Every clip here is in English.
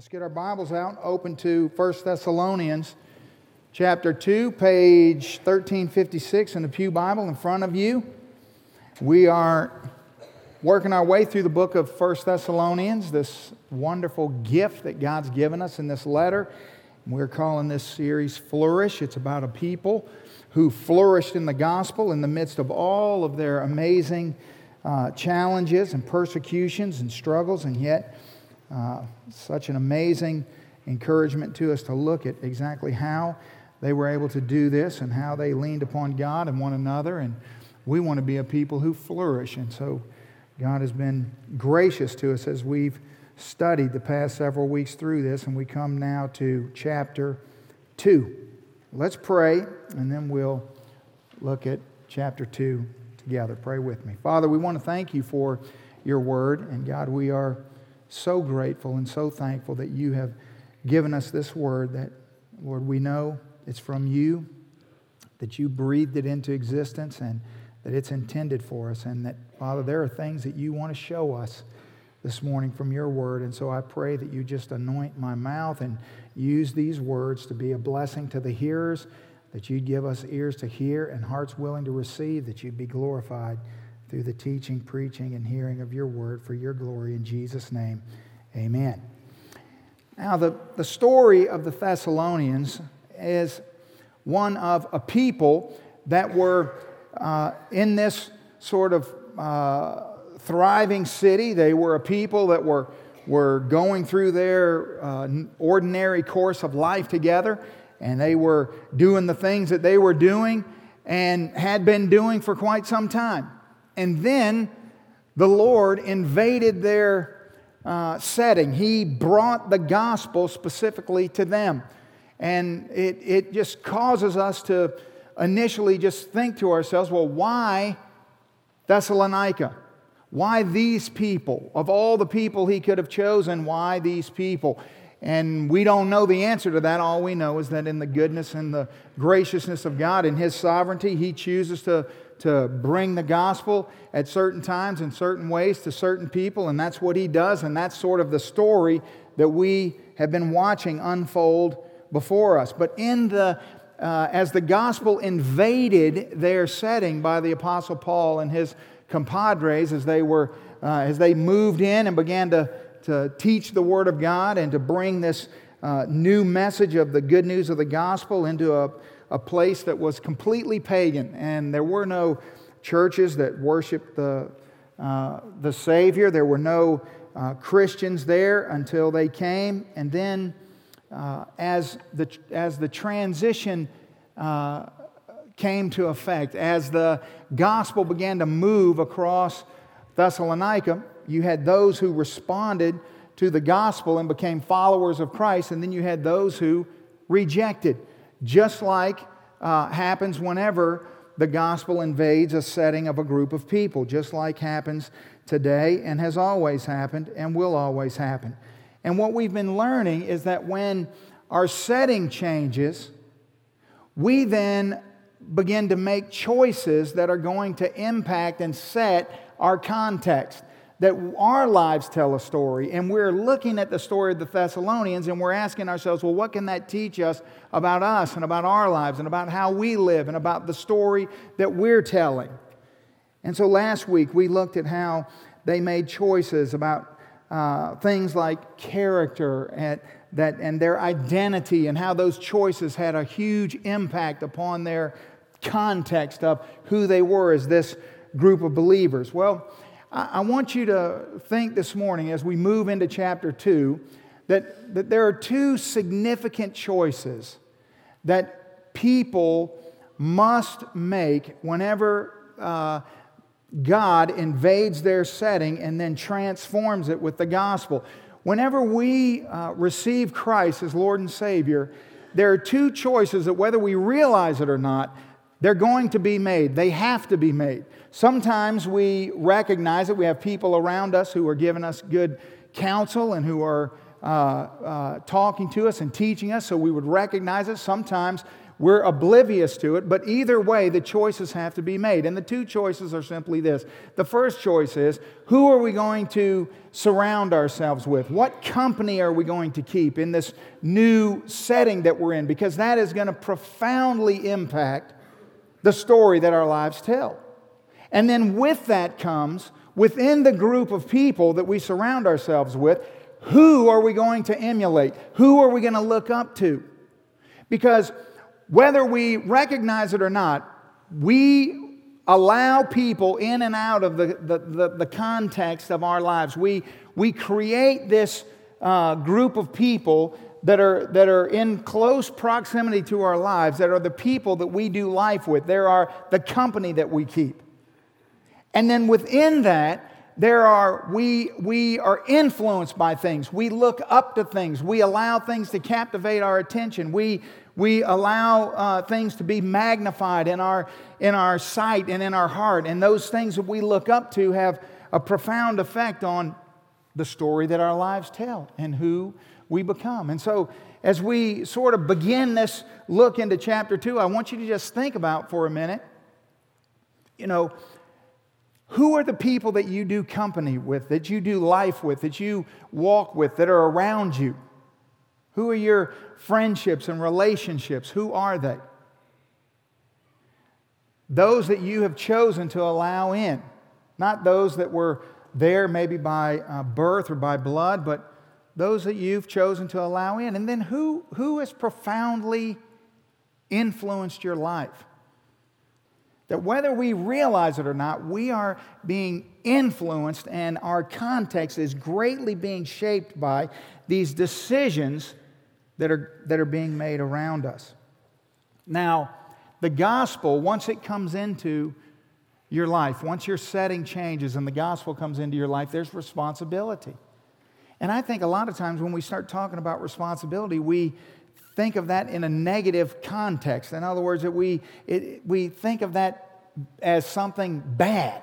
Let's get our Bibles out, open to 1 Thessalonians chapter 2, page 1356 in the Pew Bible in front of you. We are working our way through the book of 1 Thessalonians, this wonderful gift that God's given us in this letter. We're calling this series Flourish. It's about a people who flourished in the gospel in the midst of all of their amazing uh, challenges and persecutions and struggles, and yet uh, such an amazing encouragement to us to look at exactly how they were able to do this and how they leaned upon God and one another. And we want to be a people who flourish. And so God has been gracious to us as we've studied the past several weeks through this, and we come now to chapter 2. Let's pray, and then we'll look at chapter 2 together. Pray with me. Father, we want to thank you for your word, and God, we are so grateful and so thankful that you have given us this word that, Lord, we know it's from you, that you breathed it into existence, and that it's intended for us, and that, Father, there are things that you want to show us this morning from your word. And so I pray that you just anoint my mouth and use these words to be a blessing to the hearers, that you'd give us ears to hear and hearts willing to receive, that you'd be glorified through the teaching, preaching, and hearing of your word for your glory. In Jesus' name, amen. Now, the, the story of the Thessalonians is one of a people that were uh, in this sort of uh, thriving city. They were a people that were, were going through their uh, ordinary course of life together, and they were doing the things that they were doing and had been doing for quite some time. And then the Lord invaded their uh, setting. He brought the gospel specifically to them. And it, it just causes us to initially just think to ourselves, well, why Thessalonica? Why these people? Of all the people he could have chosen, why these people? And we don't know the answer to that. All we know is that in the goodness and the graciousness of God, in his sovereignty, he chooses to, to bring the gospel at certain times in certain ways to certain people. And that's what he does. And that's sort of the story that we have been watching unfold before us. But in the uh, as the gospel invaded their setting by the Apostle Paul and his compadres as they were uh, as they moved in and began to, to teach the word of God and to bring this uh, new message of the good news of the gospel into a, a place that was completely pagan and there were no churches that worshiped the, uh, the Savior. There were no uh, Christians there until they came. And then, uh, as, the, as the transition uh, came to effect, as the gospel began to move across Thessalonica, you had those who responded to the gospel and became followers of Christ, and then you had those who rejected, just like uh, happens whenever the gospel invades a setting of a group of people, just like happens today and has always happened and will always happen. And what we've been learning is that when our setting changes, we then begin to make choices that are going to impact and set our context. That our lives tell a story, and we're looking at the story of the Thessalonians and we're asking ourselves, well, what can that teach us about us and about our lives and about how we live and about the story that we're telling? And so last week we looked at how they made choices about uh, things like character and, that, and their identity and how those choices had a huge impact upon their context of who they were as this group of believers. Well, I want you to think this morning as we move into chapter 2 that, that there are two significant choices that people must make whenever uh, God invades their setting and then transforms it with the gospel. Whenever we uh, receive Christ as Lord and Savior, there are two choices that, whether we realize it or not, they're going to be made. They have to be made. Sometimes we recognize it. We have people around us who are giving us good counsel and who are uh, uh, talking to us and teaching us, so we would recognize it. Sometimes we're oblivious to it, but either way, the choices have to be made. And the two choices are simply this the first choice is who are we going to surround ourselves with? What company are we going to keep in this new setting that we're in? Because that is going to profoundly impact the story that our lives tell. And then with that comes, within the group of people that we surround ourselves with, who are we going to emulate? Who are we going to look up to? Because whether we recognize it or not, we allow people in and out of the, the, the, the context of our lives. We, we create this uh, group of people that are, that are in close proximity to our lives, that are the people that we do life with. There are the company that we keep. And then within that, there are we we are influenced by things we look up to things we allow things to captivate our attention we we allow uh, things to be magnified in our in our sight and in our heart and those things that we look up to have a profound effect on the story that our lives tell and who we become and so as we sort of begin this look into chapter 2 i want you to just think about for a minute you know who are the people that you do company with, that you do life with, that you walk with, that are around you? Who are your friendships and relationships? Who are they? Those that you have chosen to allow in, not those that were there maybe by uh, birth or by blood, but those that you've chosen to allow in. And then who, who has profoundly influenced your life? That whether we realize it or not, we are being influenced and our context is greatly being shaped by these decisions that are, that are being made around us. Now, the gospel, once it comes into your life, once your setting changes and the gospel comes into your life, there's responsibility. And I think a lot of times when we start talking about responsibility, we think of that in a negative context. In other words, that we, it, we think of that as something bad.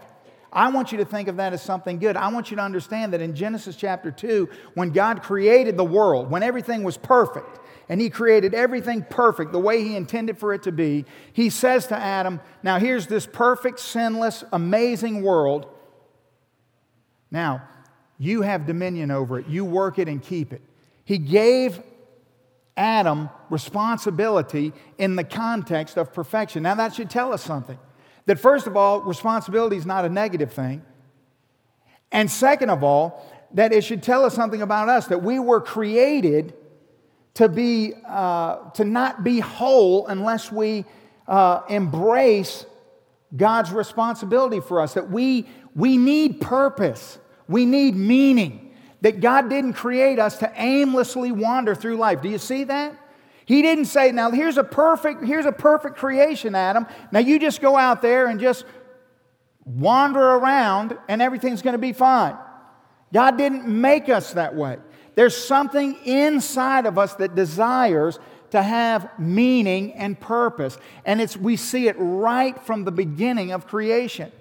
I want you to think of that as something good. I want you to understand that in Genesis chapter 2, when God created the world, when everything was perfect, and He created everything perfect the way He intended for it to be, He says to Adam, Now here's this perfect, sinless, amazing world. Now, you have dominion over it, you work it and keep it. He gave Adam responsibility in the context of perfection. Now, that should tell us something. That first of all, responsibility is not a negative thing. And second of all, that it should tell us something about us that we were created to be uh, to not be whole unless we uh, embrace God's responsibility for us. That we we need purpose, we need meaning that God didn't create us to aimlessly wander through life. Do you see that? He didn't say, now here's a perfect, here's a perfect creation, Adam. Now you just go out there and just wander around and everything's going to be fine. God didn't make us that way. There's something inside of us that desires to have meaning and purpose. And it's, we see it right from the beginning of creation.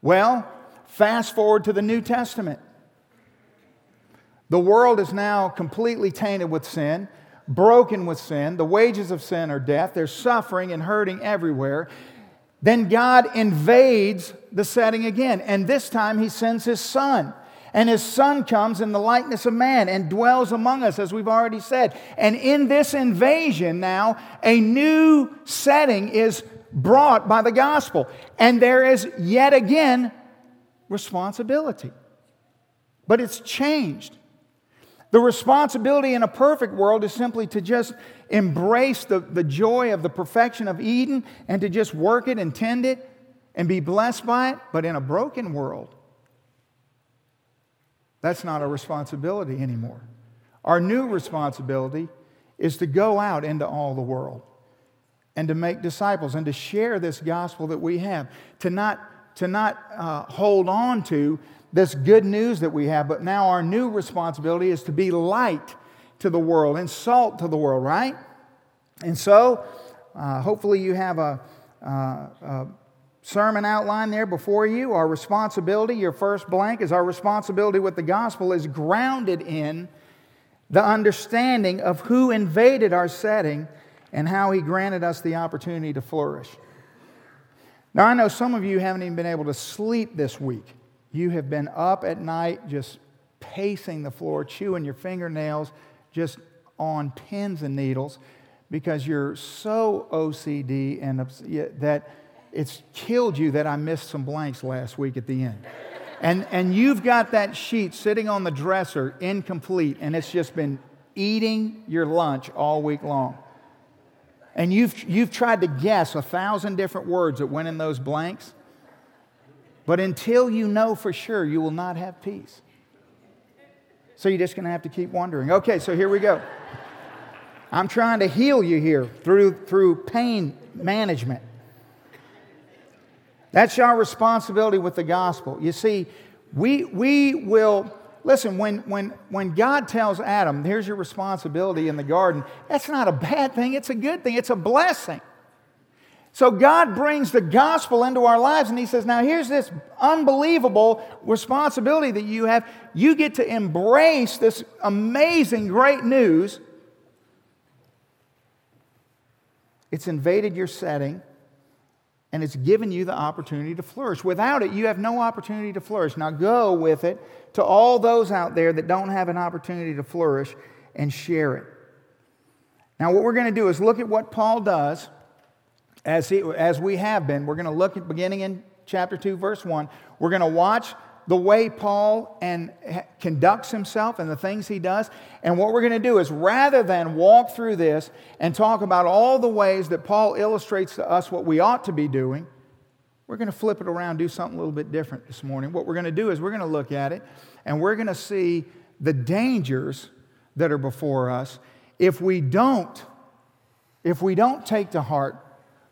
Well, fast forward to the New Testament. The world is now completely tainted with sin, broken with sin. The wages of sin are death. There's suffering and hurting everywhere. Then God invades the setting again, and this time he sends his son. And his son comes in the likeness of man and dwells among us, as we've already said. And in this invasion now, a new setting is brought by the gospel. And there is yet again responsibility. But it's changed. The responsibility in a perfect world is simply to just embrace the, the joy of the perfection of Eden and to just work it and tend it and be blessed by it. But in a broken world, that's not a responsibility anymore. Our new responsibility is to go out into all the world and to make disciples and to share this gospel that we have, to not, to not uh, hold on to this good news that we have, but now our new responsibility is to be light to the world and salt to the world, right? And so, uh, hopefully, you have a, uh, a sermon outline there before you. Our responsibility, your first blank, is our responsibility with the gospel is grounded in the understanding of who invaded our setting and how He granted us the opportunity to flourish. Now, I know some of you haven't even been able to sleep this week. You have been up at night just pacing the floor, chewing your fingernails, just on pins and needles because you're so OCD and that it's killed you that I missed some blanks last week at the end. And, and you've got that sheet sitting on the dresser incomplete, and it's just been eating your lunch all week long. And you've, you've tried to guess a thousand different words that went in those blanks, but until you know for sure, you will not have peace. So you're just going to have to keep wondering. Okay, so here we go. I'm trying to heal you here through, through pain management. That's our responsibility with the gospel. You see, we, we will, listen, when, when, when God tells Adam, here's your responsibility in the garden, that's not a bad thing, it's a good thing, it's a blessing. So God brings the gospel into our lives and He says, Now here's this unbelievable responsibility that you have. You get to embrace this amazing, great news It's invaded your setting and it's given you the opportunity to flourish. Without it, you have no opportunity to flourish. Now go with it to all those out there that don't have an opportunity to flourish and share it. Now, what we're going to do is look at what Paul does as, he, as we have been. We're going to look at beginning in chapter 2, verse 1. We're going to watch the way Paul and conducts himself and the things he does. And what we're going to do is rather than walk through this and talk about all the ways that Paul illustrates to us what we ought to be doing, we're going to flip it around, do something a little bit different this morning. What we're going to do is we're going to look at it and we're going to see the dangers that are before us if we don't if we don't take to heart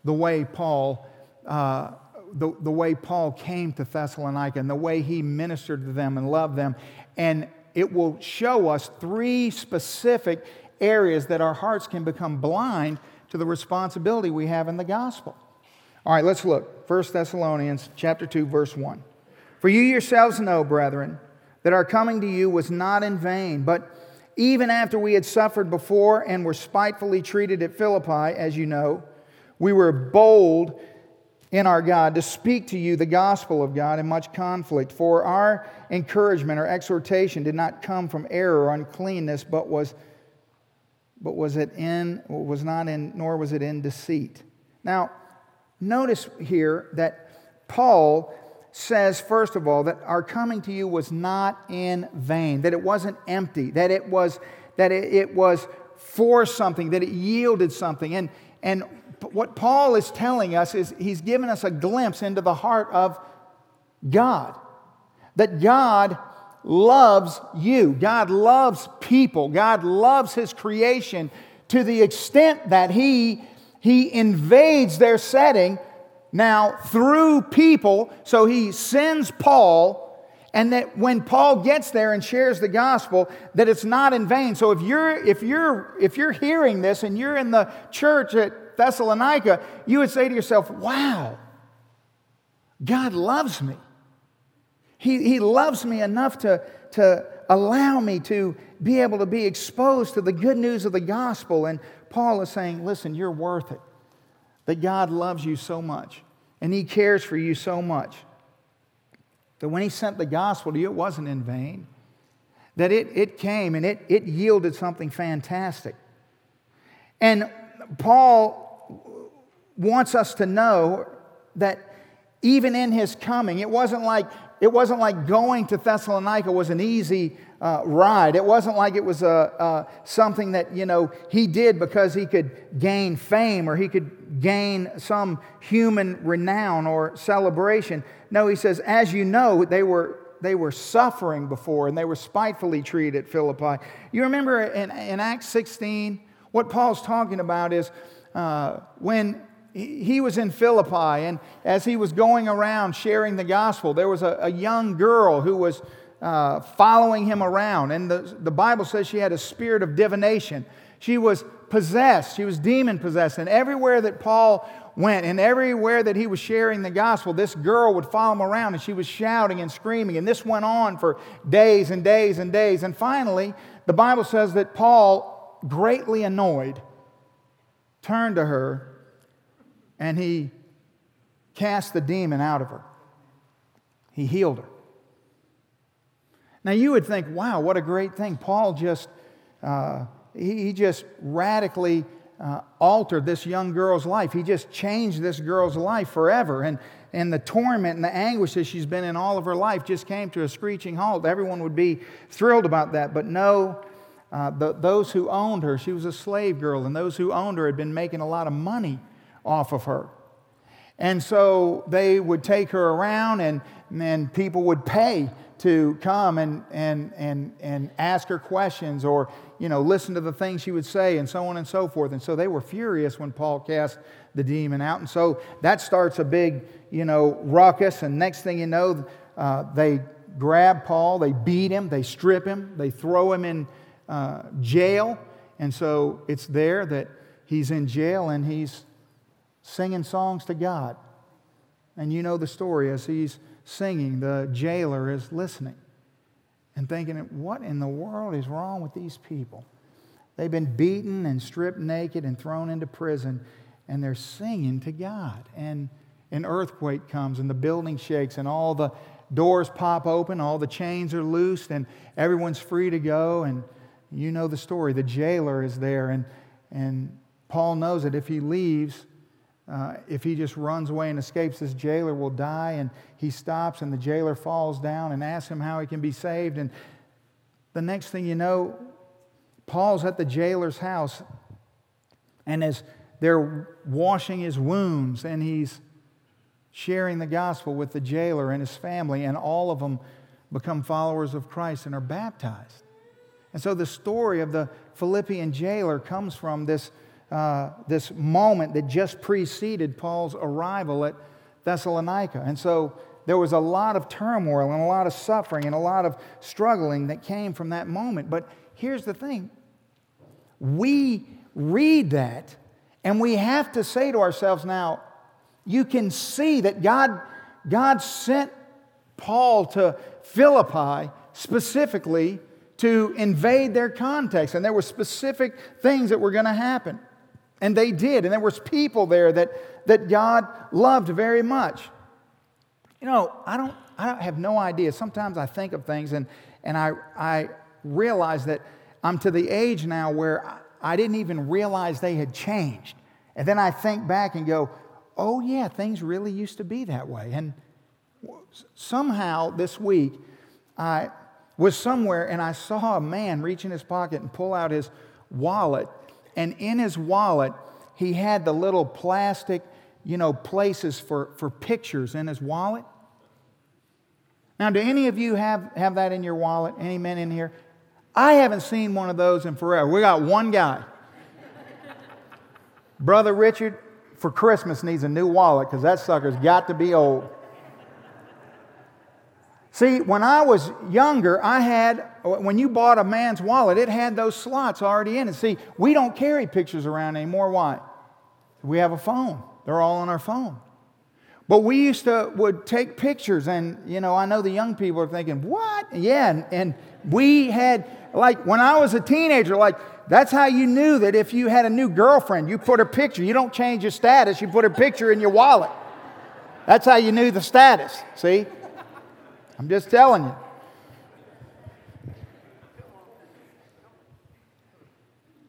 the way Paul uh, the, the way Paul came to Thessalonica and the way he ministered to them and loved them. And it will show us three specific areas that our hearts can become blind to the responsibility we have in the gospel. All right, let's look. 1 Thessalonians chapter 2 verse 1. For you yourselves know, brethren, that our coming to you was not in vain, but even after we had suffered before and were spitefully treated at Philippi, as you know, we were bold in our God to speak to you the gospel of God in much conflict. For our encouragement or exhortation did not come from error or uncleanness, but was, but was it in was not in nor was it in deceit. Now, notice here that Paul says, first of all, that our coming to you was not in vain, that it wasn't empty, that it was that it, it was for something, that it yielded something. And and what Paul is telling us is he's given us a glimpse into the heart of God. That God loves you, God loves people, God loves his creation to the extent that he, he invades their setting now through people. So he sends Paul and that when paul gets there and shares the gospel that it's not in vain so if you're if you're if you're hearing this and you're in the church at Thessalonica, you would say to yourself, wow, God loves me. He, he loves me enough to, to allow me to be able to be exposed to the good news of the gospel. And Paul is saying, listen, you're worth it. That God loves you so much and He cares for you so much. That when He sent the gospel to you, it wasn't in vain. That it, it came and it, it yielded something fantastic. And Paul wants us to know that even in his coming, it wasn't like, it wasn't like going to Thessalonica was an easy uh, ride. It wasn't like it was a, something that, you know, he did because he could gain fame or he could gain some human renown or celebration. No, he says, as you know, they were, they were suffering before and they were spitefully treated at Philippi. You remember in, in Acts 16, what Paul's talking about is uh, when he was in Philippi, and as he was going around sharing the gospel, there was a, a young girl who was uh, following him around. And the, the Bible says she had a spirit of divination. She was possessed, she was demon possessed. And everywhere that Paul went and everywhere that he was sharing the gospel, this girl would follow him around and she was shouting and screaming. And this went on for days and days and days. And finally, the Bible says that Paul, greatly annoyed, turned to her and he cast the demon out of her. He healed her. Now you would think, wow, what a great thing. Paul just, uh, he, he, just radically uh, altered this young girl's life. He just changed this girl's life forever. And, and the torment and the anguish that she's been in all of her life just came to a screeching halt. Everyone would be thrilled about that. But no, uh, the, those who owned her, she was a slave girl, and those who owned her had been making a lot of money off of her. And so they would take her around, and, and people would pay to come and, and, and, and ask her questions or you know, listen to the things she would say and so on and so forth. And so they were furious when Paul cast the demon out. And so that starts a big, you know, ruckus. And next thing you know, uh, they grab Paul, they beat him, they strip him, they throw him in uh, jail. And so it's there that he's in jail and he's singing songs to God. And you know the story as he's singing, the jailer is listening and thinking, what in the world is wrong with these people? They've been beaten and stripped naked and thrown into prison, and they're singing to God. And an earthquake comes, and the building shakes, and all the doors pop open, all the chains are loosed, and everyone's free to go. And you know the story. The jailer is there, and, and Paul knows that if he leaves, uh, if he just runs away and escapes, this jailer will die. And he stops, and the jailer falls down and asks him how he can be saved. And the next thing you know, Paul's at the jailer's house, and as they're washing his wounds, and he's sharing the gospel with the jailer and his family, and all of them become followers of Christ and are baptized. And so the story of the Philippian jailer comes from this uh, this moment that just preceded Paul's arrival at Thessalonica. And so there was a lot of turmoil and a lot of suffering and a lot of struggling that came from that moment. But here's the thing we read that and we have to say to ourselves now, you can see that God, God sent Paul to Philippi specifically to invade their context. And there were specific things that were going to happen. And they did. And there was people there that, that God loved very much. You know, I don't, I don't have no idea. Sometimes I think of things and, and I, I realize that I'm to the age now where I, I didn't even realize they had changed. And then I think back and go, oh, yeah, things really used to be that way. And somehow this week, I was somewhere and I saw a man reach in his pocket and pull out his wallet and in his wallet, he had the little plastic, you know, places for, for pictures in his wallet. Now, do any of you have, have that in your wallet? Any men in here? I haven't seen one of those in forever. We got one guy. Brother Richard, for Christmas, needs a new wallet because that sucker's got to be old. See, when I was younger, I had, when you bought a man's wallet, it had those slots already in it. See, we don't carry pictures around anymore. Why? We have a phone. They're all on our phone. But we used to would take pictures, and you know, I know the young people are thinking, "What?" Yeah, and, and we had like when I was a teenager, like that's how you knew that if you had a new girlfriend, you put her picture. You don't change your status; you put her picture in your wallet. That's how you knew the status. See? I'm just telling you.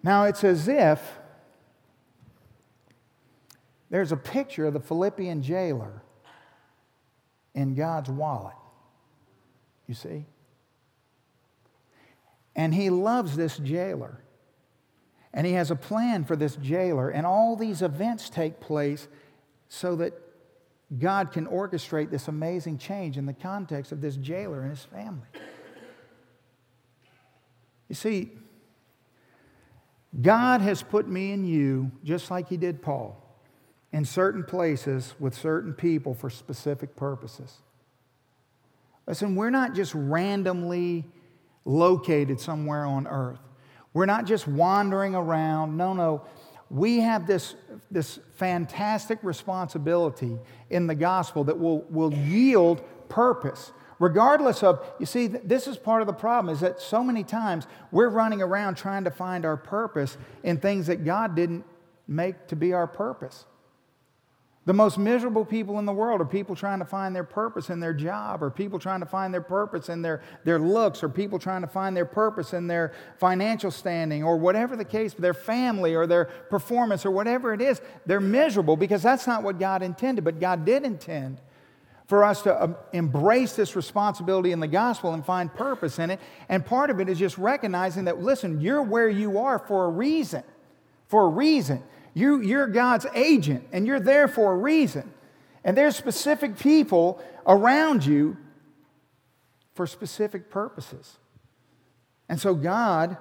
Now, it's as if there's a picture of the Philippian jailer in God's wallet. You see? And he loves this jailer. And he has a plan for this jailer. And all these events take place so that God can orchestrate this amazing change in the context of this jailer and his family. You see, God has put me and you, just like He did Paul, in certain places with certain people for specific purposes. Listen, we're not just randomly located somewhere on earth. We're not just wandering around. No, no we have this, this fantastic responsibility in the gospel that will, will yield purpose regardless of you see this is part of the problem is that so many times we're running around trying to find our purpose in things that god didn't make to be our purpose. The most miserable people in the world are people trying to find their purpose in their job, or people trying to find their purpose in their, their looks, or people trying to find their purpose in their financial standing, or whatever the case, their family, or their performance, or whatever it is. They're miserable because that's not what God intended, but God did intend for us to um, embrace this responsibility in the gospel and find purpose in it. And part of it is just recognizing that, listen, you're where you are for a reason. For a reason. You, you're God's agent, and you're there for a reason. And there's specific people around you for specific purposes. And so, God,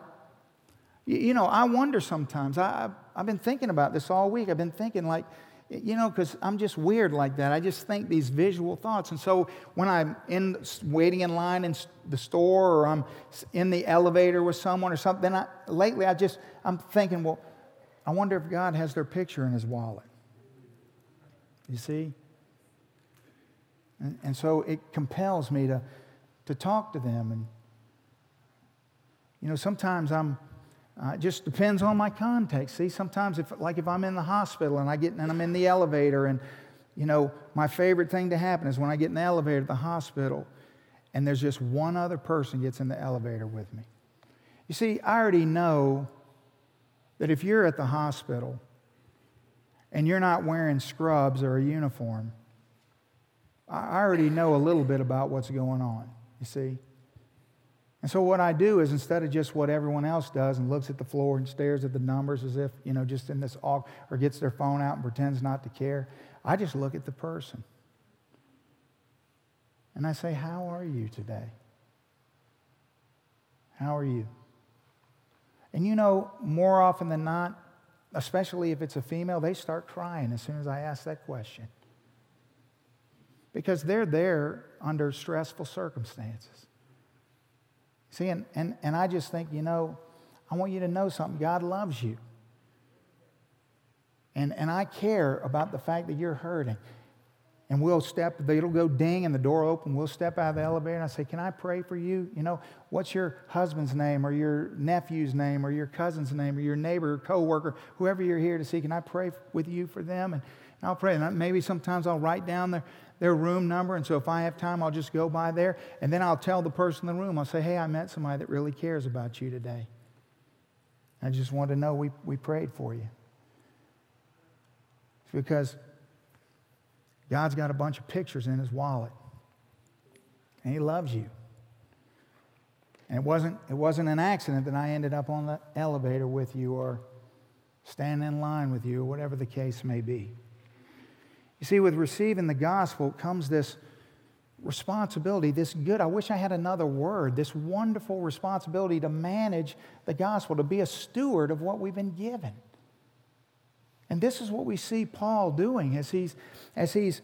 you know, I wonder sometimes. I, I've been thinking about this all week. I've been thinking, like, you know, because I'm just weird like that. I just think these visual thoughts. And so when I'm in waiting in line in the store or I'm in the elevator with someone or something, I, lately I just, I'm thinking, well, I wonder if God has their picture in his wallet. You see? And, and so it compels me to, to talk to them. And, you know, sometimes I'm, uh, it just depends on my context. See, sometimes if, like if I'm in the hospital and I get and I'm in the elevator and, you know, my favorite thing to happen is when I get in the elevator at the hospital and there's just one other person gets in the elevator with me. You see, I already know that if you're at the hospital and you're not wearing scrubs or a uniform, I already know a little bit about what's going on, you see. And so what I do is instead of just what everyone else does and looks at the floor and stares at the numbers as if, you know, just in this or gets their phone out and pretends not to care, I just look at the person. And I say, How are you today? How are you? And you know, more often than not, especially if it's a female, they start crying as soon as I ask that question. Because they're there under stressful circumstances. See, and, and, and I just think, you know, I want you to know something. God loves you. And, and I care about the fact that you're hurting and we'll step, it'll go ding and the door open. We'll step out of the elevator and I say, Can I pray for you? You know, what's your husband's name or your nephew's name or your cousin's name or your neighbor or coworker, whoever you're here to see? Can I pray with you for them? And I'll pray. And maybe sometimes I'll write down their, their room number. And so if I have time, I'll just go by there. And then I'll tell the person in the room, I'll say, Hey, I met somebody that really cares about you today. I just want to know we, we prayed for you. Because God's got a bunch of pictures in his wallet. And he loves you. And it wasn't, it wasn't an accident that I ended up on the elevator with you or standing in line with you or whatever the case may be. You see, with receiving the gospel comes this responsibility, this good, I wish I had another word, this wonderful responsibility to manage the gospel, to be a steward of what we've been given. And this is what we see Paul doing as he's, as he's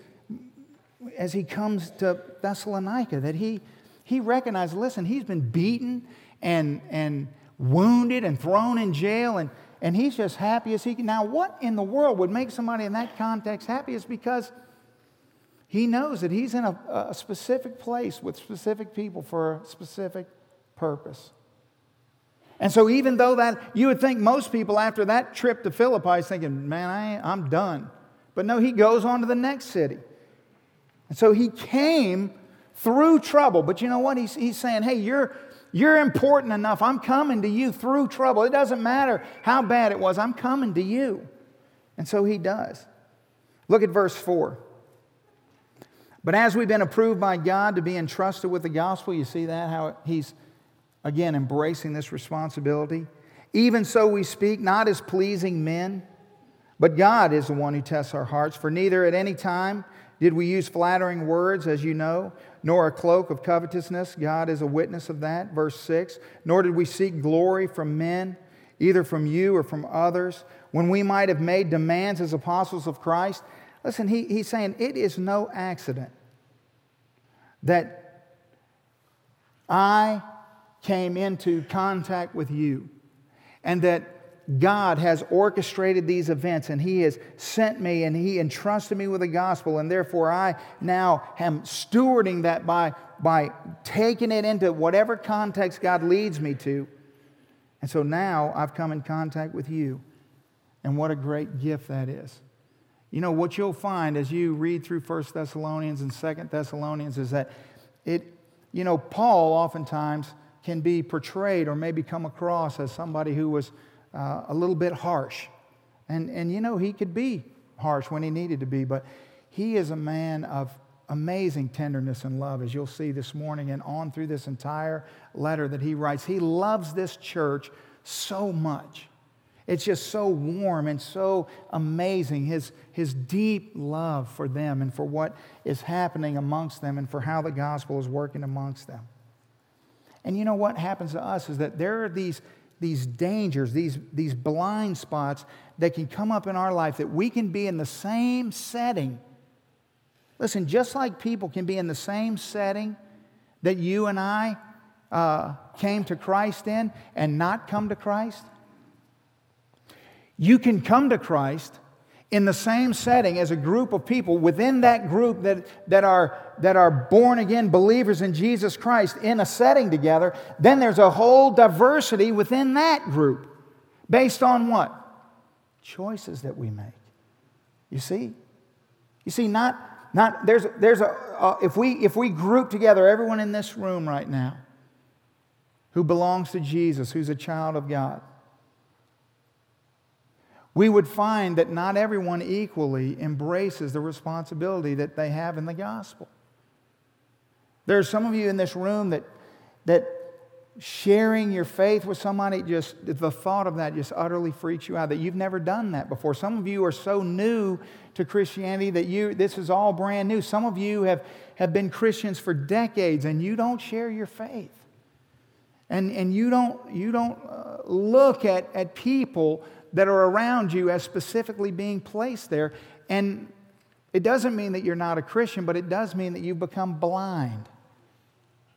as he comes to Thessalonica, that he, he recognized, listen, he's been beaten and, and wounded and thrown in jail, and, and he's just happy as he can. Now, what in the world would make somebody in that context happy is because he knows that he's in a, a specific place with specific people for a specific purpose. And so, even though that you would think most people after that trip to Philippi is thinking, man, I, I'm done. But no, he goes on to the next city. And so he came through trouble. But you know what? He's, he's saying, hey, you're, you're important enough. I'm coming to you through trouble. It doesn't matter how bad it was, I'm coming to you. And so he does. Look at verse 4. But as we've been approved by God to be entrusted with the gospel, you see that? How he's Again, embracing this responsibility. Even so, we speak not as pleasing men, but God is the one who tests our hearts. For neither at any time did we use flattering words, as you know, nor a cloak of covetousness. God is a witness of that. Verse 6 Nor did we seek glory from men, either from you or from others, when we might have made demands as apostles of Christ. Listen, he, he's saying it is no accident that I came into contact with you, and that God has orchestrated these events and He has sent me and He entrusted me with the gospel, and therefore I now am stewarding that by, by taking it into whatever context God leads me to. And so now I've come in contact with you. And what a great gift that is. You know, what you'll find as you read through 1 Thessalonians and 2 Thessalonians is that it, you know, Paul oftentimes can be portrayed or maybe come across as somebody who was uh, a little bit harsh. And, and, you know, he could be harsh when he needed to be, but he is a man of amazing tenderness and love, as you'll see this morning and on through this entire letter that he writes. He loves this church so much. It's just so warm and so amazing, his, his deep love for them and for what is happening amongst them and for how the gospel is working amongst them. And you know what happens to us is that there are these, these dangers, these, these blind spots that can come up in our life that we can be in the same setting. Listen, just like people can be in the same setting that you and I uh, came to Christ in and not come to Christ, you can come to Christ in the same setting as a group of people within that group that, that, are, that are born again believers in Jesus Christ in a setting together. Then there's a whole diversity within that group based on what? Choices that we make. You see? You see, not, not there's, there's a, uh, if, we, if we group together everyone in this room right now who belongs to Jesus, who's a child of God, we would find that not everyone equally embraces the responsibility that they have in the gospel. There are some of you in this room that, that sharing your faith with somebody, just the thought of that just utterly freaks you out, that you've never done that before. Some of you are so new to Christianity that you, this is all brand new. Some of you have, have been Christians for decades and you don't share your faith. And, and you don't, you don't uh, look at, at people that are around you as specifically being placed there. And it doesn't mean that you're not a Christian, but it does mean that you've become blind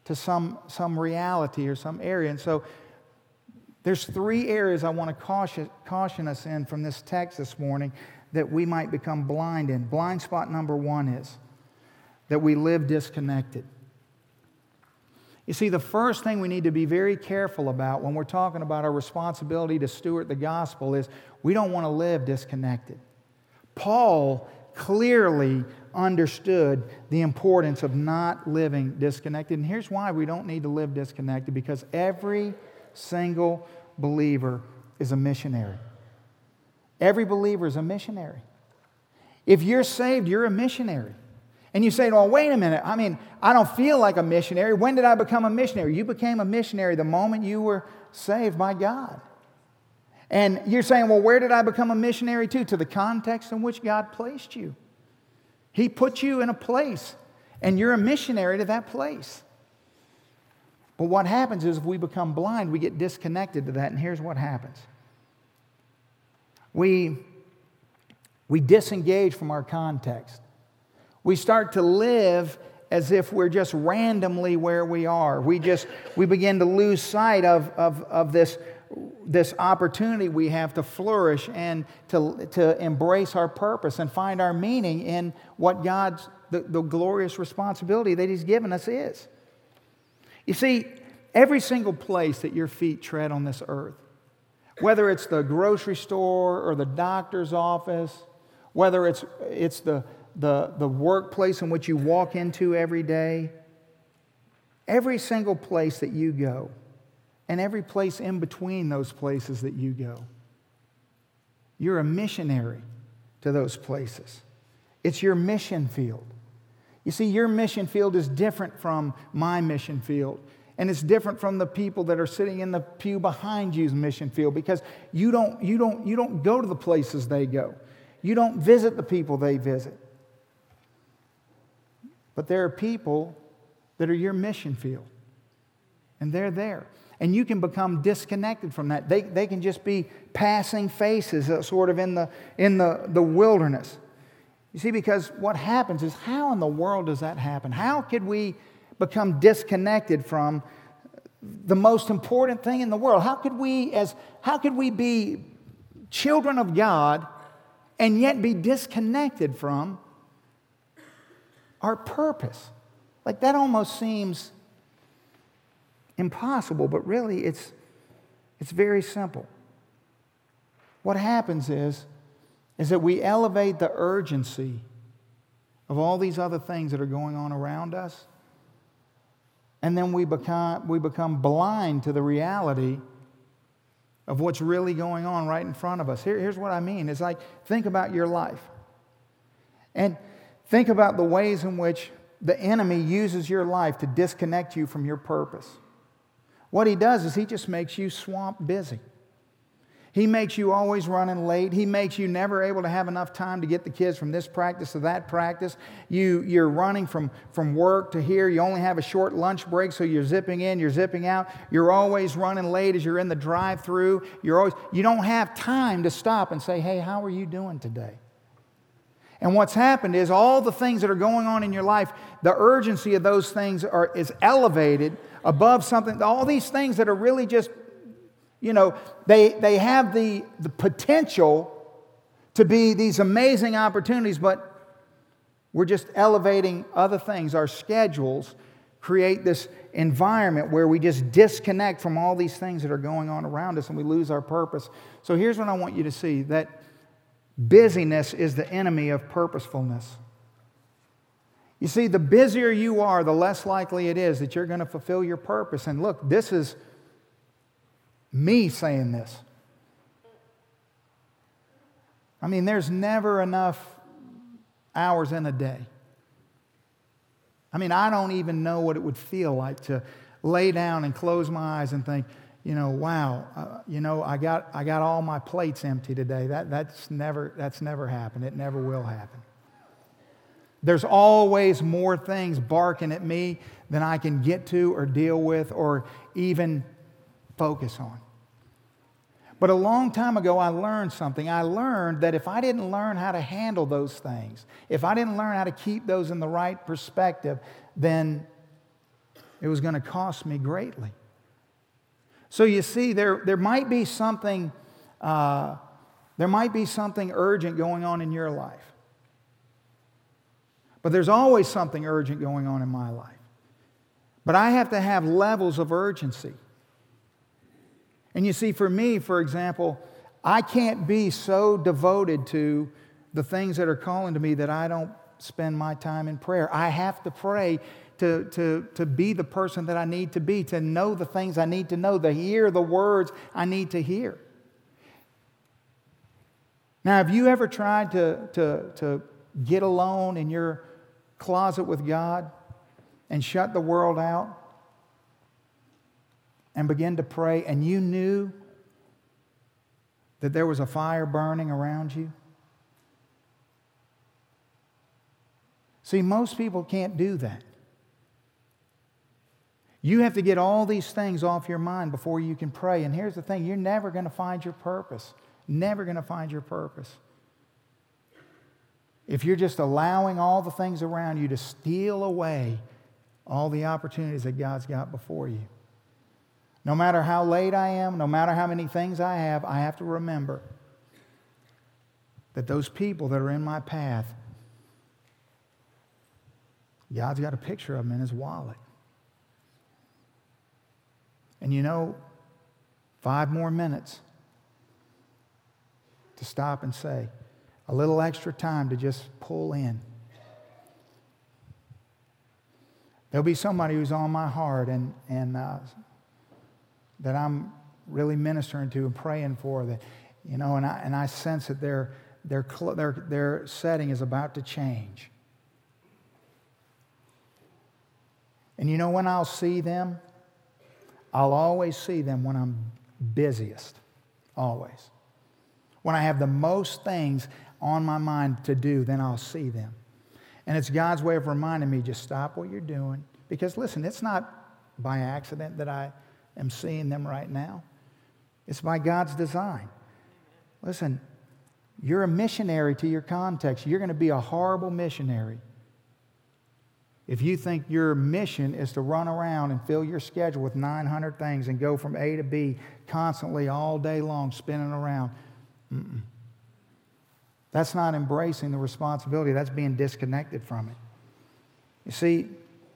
to some, some reality or some area. And so there's three areas I want to caution, caution us in from this text this morning that we might become blind in. Blind spot number one is that we live disconnected. You see, the first thing we need to be very careful about when we're talking about our responsibility to steward the gospel is we don't want to live disconnected. Paul clearly understood the importance of not living disconnected. And here's why we don't need to live disconnected because every single believer is a missionary. Every believer is a missionary. If you're saved, you're a missionary. And you say, well, wait a minute. I mean, I don't feel like a missionary. When did I become a missionary? You became a missionary the moment you were saved by God. And you're saying, well, where did I become a missionary to? To the context in which God placed you. He put you in a place, and you're a missionary to that place. But what happens is if we become blind, we get disconnected to that. And here's what happens we, we disengage from our context. We start to live as if we're just randomly where we are. We just we begin to lose sight of, of, of this, this opportunity we have to flourish and to, to embrace our purpose and find our meaning in what God's the, the glorious responsibility that He's given us is. You see, every single place that your feet tread on this earth, whether it's the grocery store or the doctor's office, whether it's, it's the the, the workplace in which you walk into every day, every single place that you go, and every place in between those places that you go. You're a missionary to those places. It's your mission field. You see, your mission field is different from my mission field. And it's different from the people that are sitting in the pew behind you's mission field because you don't, you don't, you don't go to the places they go. You don't visit the people they visit. But there are people that are your mission field, and they're there. And you can become disconnected from that. They, they can just be passing faces, uh, sort of in, the, in the, the wilderness. You see, because what happens is how in the world does that happen? How could we become disconnected from the most important thing in the world? How could we, as, how could we be children of God and yet be disconnected from our purpose. Like that almost seems impossible, but really it's, it's very simple. what happens is, is that we elevate the urgency of all these other things that are going on around us. And then we become, we become blind to the reality of what's really going on right in front of us. Here, here's what I mean it's like, think about your life. And think about the ways in which the enemy uses your life to disconnect you from your purpose. What he does is he just makes you swamp busy. He makes you always running late. He makes you never able to have enough time to get the kids from this practice to that practice. You, you're running from, from work to here. You only have a short lunch break, so you're zipping in, you're zipping out. You're always running late as you're in the drive through. You're always, you don't have time to stop and say, hey, how are you doing today? And what's happened is all the things that are going on in your life, the urgency of those things are, is elevated above something, all these things that are really just you know, they, they have the, the potential to be these amazing opportunities, but we're just elevating other things. Our schedules create this environment where we just disconnect from all these things that are going on around us and we lose our purpose. So here's what I want you to see that busyness is the enemy of purposefulness. You see, the busier you are, the less likely it is that you're going to fulfill your purpose. And look, this is me saying this. I mean, there's never enough hours in a day. I mean, I don't even know what it would feel like to lay down and close my eyes and think, you know, wow, uh, you know, I got, I got all my plates empty today. That, that's, never, that's never happened. It never will happen. There's always more things barking at me than I can get to or deal with or even focus on. But a long time ago, I learned something. I learned that if I didn't learn how to handle those things, if I didn't learn how to keep those in the right perspective, then it was going to cost me greatly. So you see, there, there might be something, uh, there might be something urgent going on in your life. But there's always something urgent going on in my life. But I have to have levels of urgency. And you see, for me, for example, I can't be so devoted to the things that are calling to me that I don't spend my time in prayer. I have to pray to, to, to be the person that I need to be, to know the things I need to know, to hear the words I need to hear. Now, have you ever tried to, to, to get alone in your closet with God and shut the world out? and begin to pray, and you knew that there was a fire burning around you? See, most people can't do that. You have to get all these things off your mind before you can pray. And here's the thing you're never going to find your purpose. Never going to find your purpose. If you're just allowing all the things around you to steal away all the opportunities that God's got before you. No matter how late I am, no matter how many things I have, I have to remember that those people that are in my path, God's got a picture of them in his wallet. And you know, five more minutes to stop and say, a little extra time to just pull in. There'll be somebody who's on my heart, and, and uh, that I'm really ministering to and praying for that, you know, and I, and I sense that their, their, their, their setting is about to change. And you know when I'll see them? I'll always see them when I'm busiest. Always. When I have the most things on my mind to do, then I'll see them. And it's God's way of reminding me just stop what you're doing. Because listen, it's not by accident that I am seeing them right now. It's by God's design. Listen, you're a missionary to your context. You're going to be a horrible missionary if you think your mission is to run around and fill your schedule with 900 things and go from A to B constantly all day long, spinning around. Mm-mm. That's not embracing the responsibility, that's being disconnected from it. You see,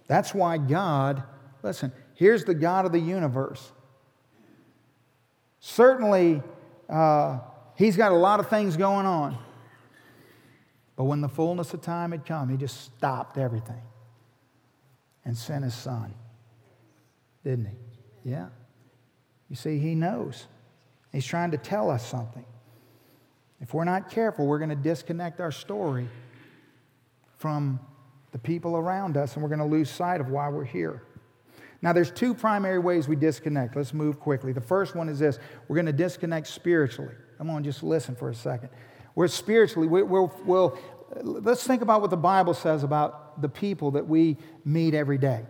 that's why God, listen, Here's the God of the universe. Certainly, uh, He's got a lot of things going on. But when the fullness of time had come, he just stopped everything and sent his son. Didn't he? Yeah. You see, he knows. He's trying to tell us something. If we're not careful, we're going to disconnect our story from the people around us and we're going to lose sight of why we're here. Now, there's two primary ways we disconnect. Let's move quickly. The first one is this we're going to disconnect spiritually. Come on, just listen for a second. We're spiritually, we, we'll, we'll, let's think about what the Bible says about the people that we meet every day.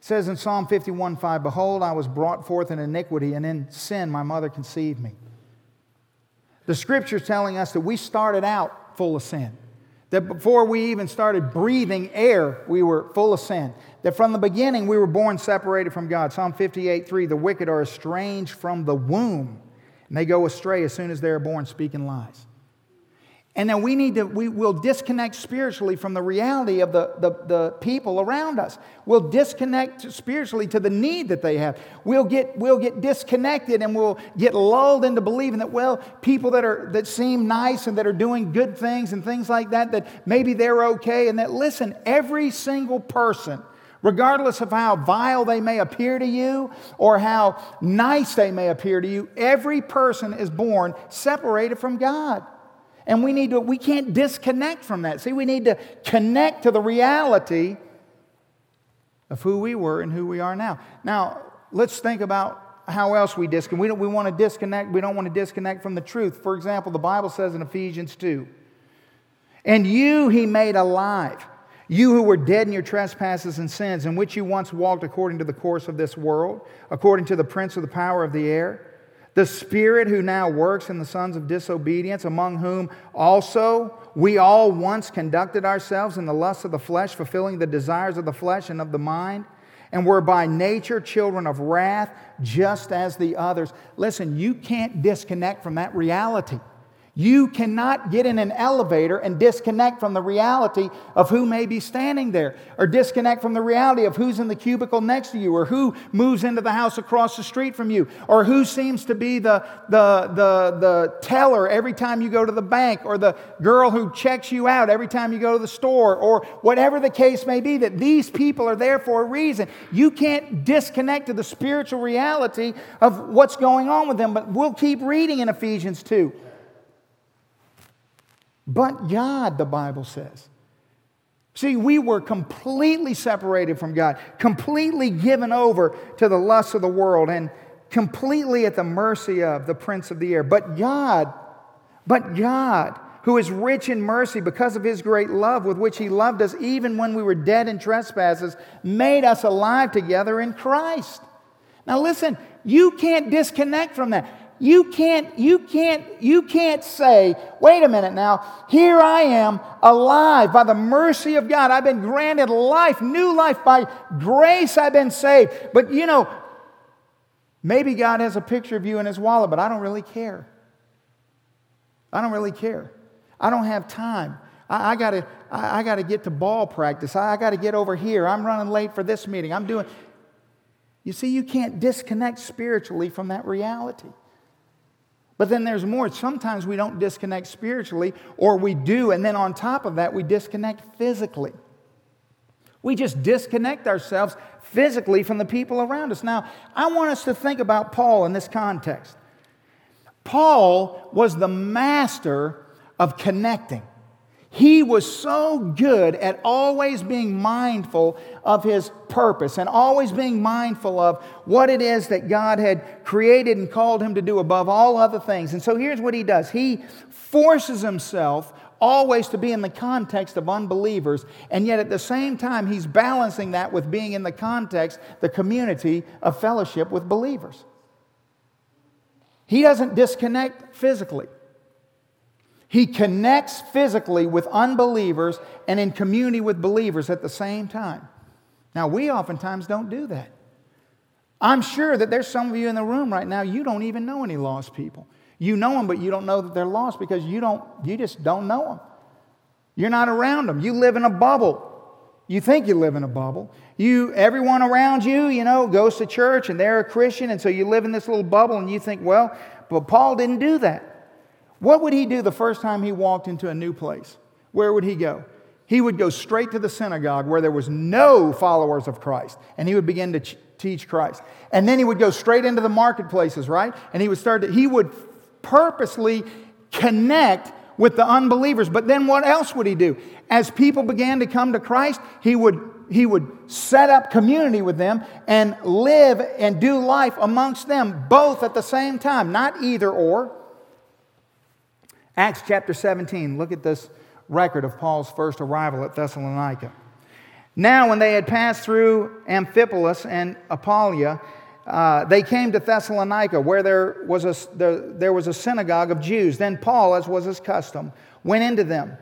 It says in Psalm 51 5, Behold, I was brought forth in iniquity, and in sin my mother conceived me. The scripture's telling us that we started out full of sin. That before we even started breathing air, we were full of sin. That from the beginning we were born separated from God. Psalm 58 3, the wicked are estranged from the womb, and they go astray as soon as they are born, speaking lies. And then we need to, we will disconnect spiritually from the reality of the, the, the, people around us. We'll disconnect spiritually to the need that they have. We'll get, we'll get disconnected and we'll get lulled into believing that, well, people that, are, that seem nice and that are doing good things and things like that, that maybe they're okay. And that, listen, every single person, regardless of how vile they may appear to you or how nice they may appear to you, every person is born separated from God. And we need to, we can't disconnect from that. See, we need to connect to the reality of who we were and who we are now. Now, let's think about how else we disconnect. We, don't, we want to disconnect, we don't want to disconnect from the truth. For example, the Bible says in Ephesians 2 And you he made alive, you who were dead in your trespasses and sins, in which you once walked according to the course of this world, according to the prince of the power of the air the Spirit who now works in the sons of disobedience, among whom also we all once conducted ourselves in the lusts of the flesh, fulfilling the desires of the flesh and of the mind, and were by nature children of wrath, just as the others. Listen, you can't disconnect from that reality. You cannot get in an elevator and disconnect from the reality of who may be standing there, or disconnect from the reality of who's in the cubicle next to you, or who moves into the house across the street from you, or who seems to be the, the, the, the teller every time you go to the bank, or the girl who checks you out every time you go to the store, or whatever the case may be, that these people are there for a reason. You can't disconnect to the spiritual reality of what's going on with them, but we'll keep reading in Ephesians 2. But God, the Bible says. See, we were completely separated from God, completely given over to the lusts of the world, and completely at the mercy of the prince of the air. But God, but God, who is rich in mercy because of his great love with which he loved us, even when we were dead in trespasses, made us alive together in Christ. Now, listen, you can't disconnect from that you can't, you can't, you can't say, wait a minute now, here I am alive by the mercy of God. I've been granted life, new life by grace. I've been saved. But you know, maybe God has a picture of you in his wallet, but I don't really care. I don't really care. I don't have time. I, I gotta, I, I, gotta get to ball practice. I, I gotta get over here. I'm running late for this meeting. I'm doing. You see, you can't disconnect spiritually from that reality. But then there's more. Sometimes we don't disconnect spiritually, or we do, and then on top of that, we disconnect physically. We just disconnect ourselves physically from the people around us. Now, I want us to think about Paul in this context. Paul was the master of connecting. He was so good at always being mindful of his purpose and always being mindful of what it is that God had created and called him to do above all other things. And so here's what he does he forces himself always to be in the context of unbelievers, and yet at the same time, he's balancing that with being in the context, the community of fellowship with believers. He doesn't disconnect physically. He connects physically with unbelievers and in community with believers at the same time. Now, we oftentimes don't do that. I'm sure that there's some of you in the room right now, you don't even know any lost people. You know them, but you don't know that they're lost because you, don't, you just don't know them. You're not around them. You live in a bubble. You think you live in a bubble. You, everyone around you, you know, goes to church and they're a Christian, and so you live in this little bubble and you think, well, but Paul didn't do that. What would he do the first time he walked into a new place? Where would he go? He would go straight to the synagogue where there was no followers of Christ, and he would begin to ch- teach Christ. And then he would go straight into the marketplaces, right? And he would start to, he would purposely connect with the unbelievers. But then what else would he do? As people began to come to Christ, he would he would set up community with them and live and do life amongst them both at the same time, not either or. Acts chapter 17, look at this record of Paul's first arrival at Thessalonica. Now, when they had passed through Amphipolis and Apollonia, uh, they came to Thessalonica, where there was, a, there, there was a synagogue of Jews. Then Paul, as was his custom, went into them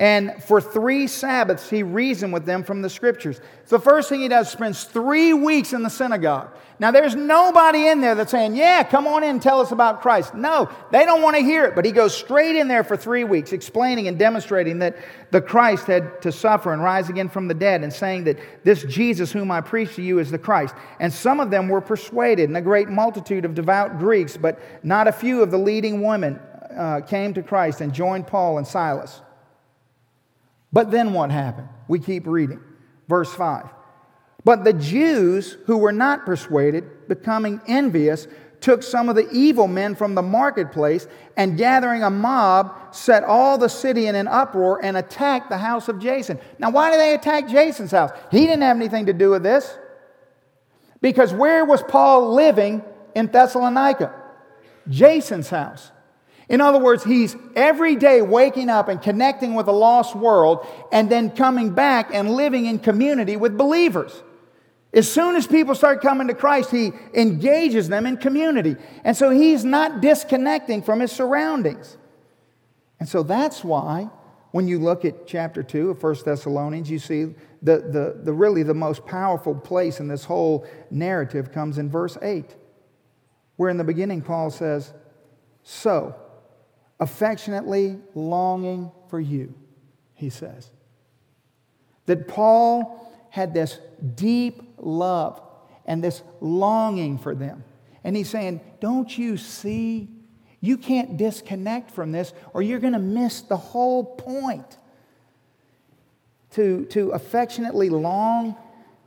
and for three Sabbaths, he reasoned with them from the scriptures. So the first thing he does, spends three weeks in the synagogue. Now, there's nobody in there that's saying, Yeah, come on in and tell us about Christ. No, they don't want to hear it. But he goes straight in there for three weeks, explaining and demonstrating that the Christ had to suffer and rise again from the dead, and saying that this Jesus, whom I preach to you, is the Christ. And some of them were persuaded, and a great multitude of devout Greeks, but not a few of the leading women uh, came to Christ and joined Paul and Silas. But then what happened? We keep reading. Verse 5. But the Jews who were not persuaded, becoming envious, took some of the evil men from the marketplace and gathering a mob, set all the city in an uproar and attacked the house of Jason. Now, why did they attack Jason's house? He didn't have anything to do with this. Because where was Paul living in Thessalonica? Jason's house. In other words, he's every day waking up and connecting with a lost world and then coming back and living in community with believers. As soon as people start coming to Christ, he engages them in community. And so he's not disconnecting from his surroundings. And so that's why when you look at chapter 2 of 1 Thessalonians, you see the, the, the really the most powerful place in this whole narrative comes in verse 8, where in the beginning Paul says, So, affectionately longing for you, he says. That Paul had this deep love and this longing for them. And he's saying, Don't you see? You can't disconnect from this, or you're going to miss the whole point. To, to affectionately long,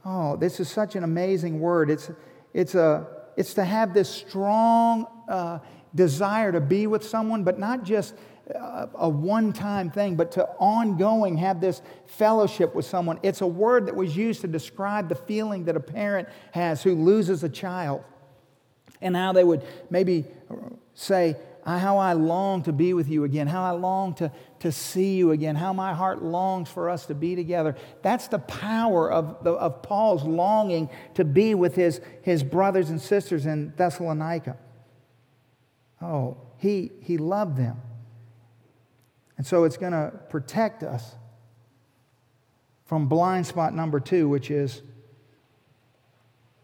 oh, this is such an amazing word. It's, it's, a, it's to have this strong uh, desire to be with someone, but not just uh, a one time thing, but to ongoing have this fellowship with someone. It's a word that was used to describe the feeling that a parent has who loses a child. And how they would maybe say, ah, How I long to be with you again, how I long to, to see you again, how my heart longs for us to be together. That's the power of, the, of Paul's longing to be with his, his brothers and sisters in Thessalonica. Oh, he, he loved them. And so it's going to protect us from blind spot number two, which is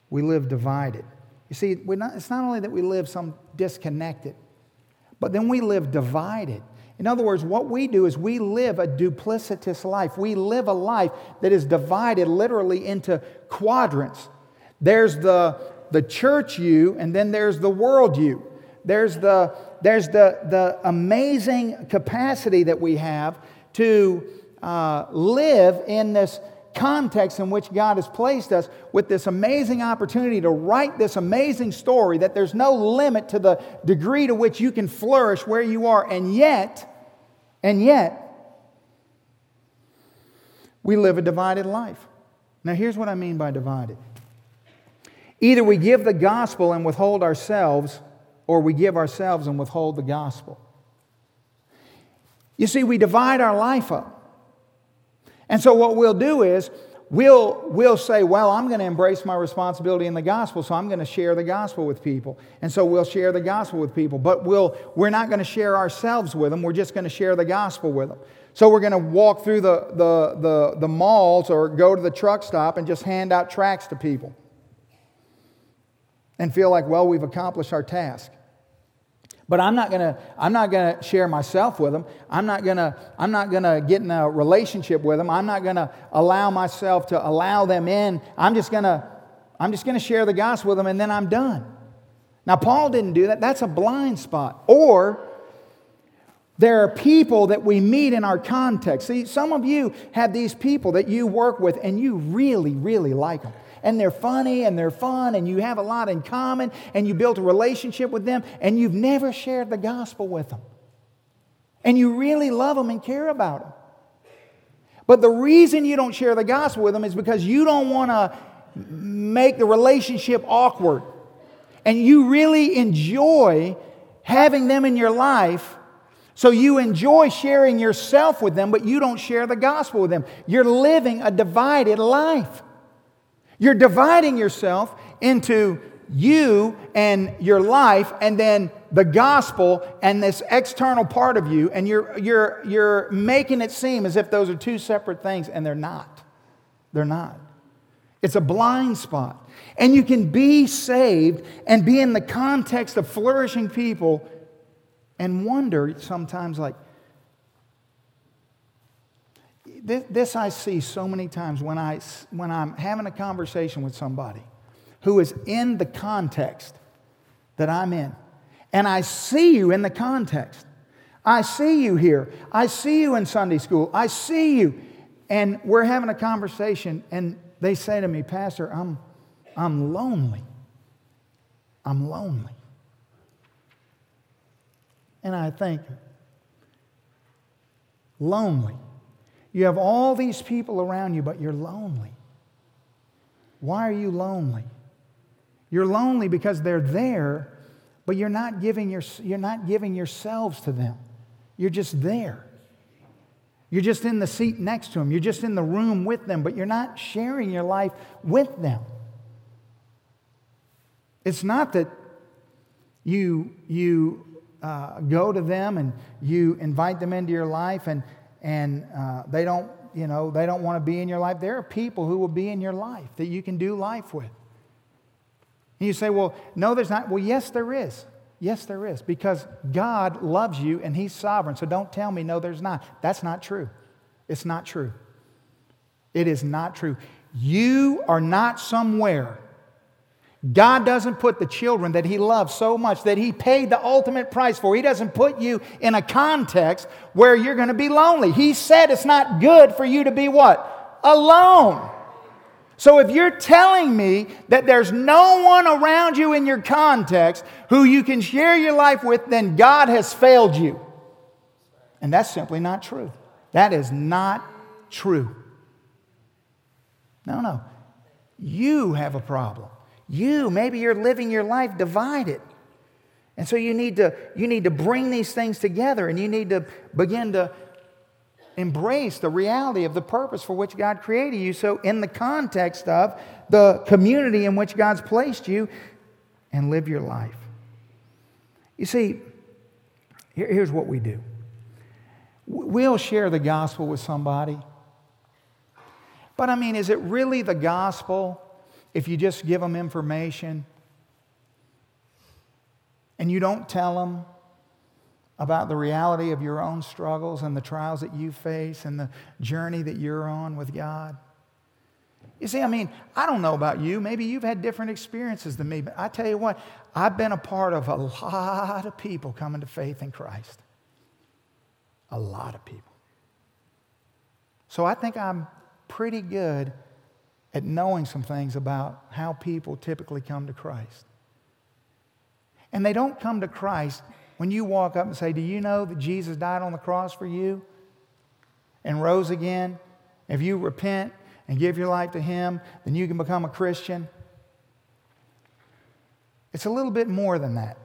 we live divided. You see, not, it's not only that we live some disconnected, but then we live divided. In other words, what we do is we live a duplicitous life. We live a life that is divided literally into quadrants. There's the, the church you, and then there's the world you. There's the, there's the, the amazing capacity that we have to uh, live in this context in which God has placed us with this amazing opportunity to write this amazing story that there's no limit to the degree to which you can flourish where you are. And yet, and yet, we live a divided life. Now, here's what I mean by divided either we give the gospel and withhold ourselves or we give ourselves and withhold the gospel. You see, we divide our life up. And so, what we'll do is, we'll, we'll say, Well, I'm going to embrace my responsibility in the gospel, so I'm going to share the gospel with people. And so, we'll share the gospel with people, but we'll, we're not going to share ourselves with them, we're just going to share the gospel with them. So, we're going to walk through the, the, the, the malls or go to the truck stop and just hand out tracts to people and feel like, Well, we've accomplished our task. But I'm not gonna, I'm not gonna share myself with them. I'm not gonna, I'm not gonna get in a relationship with them. I'm not gonna allow myself to allow them in. I'm just gonna, I'm just gonna share the gospel with them and then I'm done. Now, Paul didn't do that. That's a blind spot. Or There are people that we meet in our context. See, some of you have these people that you work with and you really, really like them. And they're funny and they're fun and you have a lot in common and you built a relationship with them and you've never shared the gospel with them. And you really love them and care about them. But the reason you don't share the gospel with them is because you don't want to make the relationship awkward. And you really enjoy having them in your life so you enjoy sharing yourself with them, but you don't share the gospel with them. You're living a divided life. You're dividing yourself into you and your life, and then the gospel and this external part of you, and you're, you're, you're making it seem as if those are two separate things, and they're not. They're not. It's a blind spot. And you can be saved and be in the context of flourishing people and wonder sometimes like, this, this I see so many times when, I, when I'm having a conversation with somebody who is in the context that I'm in. And I see you in the context. I see you here. I see you in Sunday school. I see you. And we're having a conversation, and they say to me, Pastor, I'm, I'm lonely. I'm lonely. And I think, lonely. You have all these people around you, but you're lonely. Why are you lonely? You're lonely because they're there, but you're not giving, your, you're not giving yourselves to them. You're just there. You're just in the seat next to them. You're just in the room with them, but you're not sharing your life with them. It's not that you, you uh, go to them and you invite them into your life and, and uh, they don't, you know, they don't want to be in your life. There are people who will be in your life that you can do life with. And you say, well, no, there's not. Well, yes, there is. Yes, there is. Because God loves you and He's sovereign. So don't tell me, no, there's not. That's not true. It's not true. It is not true. You are not somewhere God doesn't put the children that He loves so much that He paid the ultimate price for. He doesn't put you in a context where you're going to be lonely. He said it's not good for you to be what? Alone. So if you're telling me that there's no one around you in your context who you can share your life with, then God has failed you. And that's simply not true. That is not true. No, no. You have a problem. You, maybe you're living your life divided. And so you need to, you need to bring these things together and you need to begin to embrace the reality of the purpose for which God created you. So, in the context of the community in which God's placed you, and live your life. You see, here, here's what we do we'll share the gospel with somebody. But I mean, is it really the gospel if you just give them information and you don't tell them about the reality of your own struggles and the trials that you face and the journey that you're on with God. You see, I mean, I don't know about you. Maybe you've had different experiences than me, but I tell you what, I've been a part of a lot of people coming to faith in Christ. A lot of people. So I think I'm pretty good at knowing some things about how people typically come to Christ. And they don't come to Christ when you walk up and say, Do you know that Jesus died on the cross for you and rose again? If you repent and give your life to Him, then you can become a Christian. It's a little bit more than that.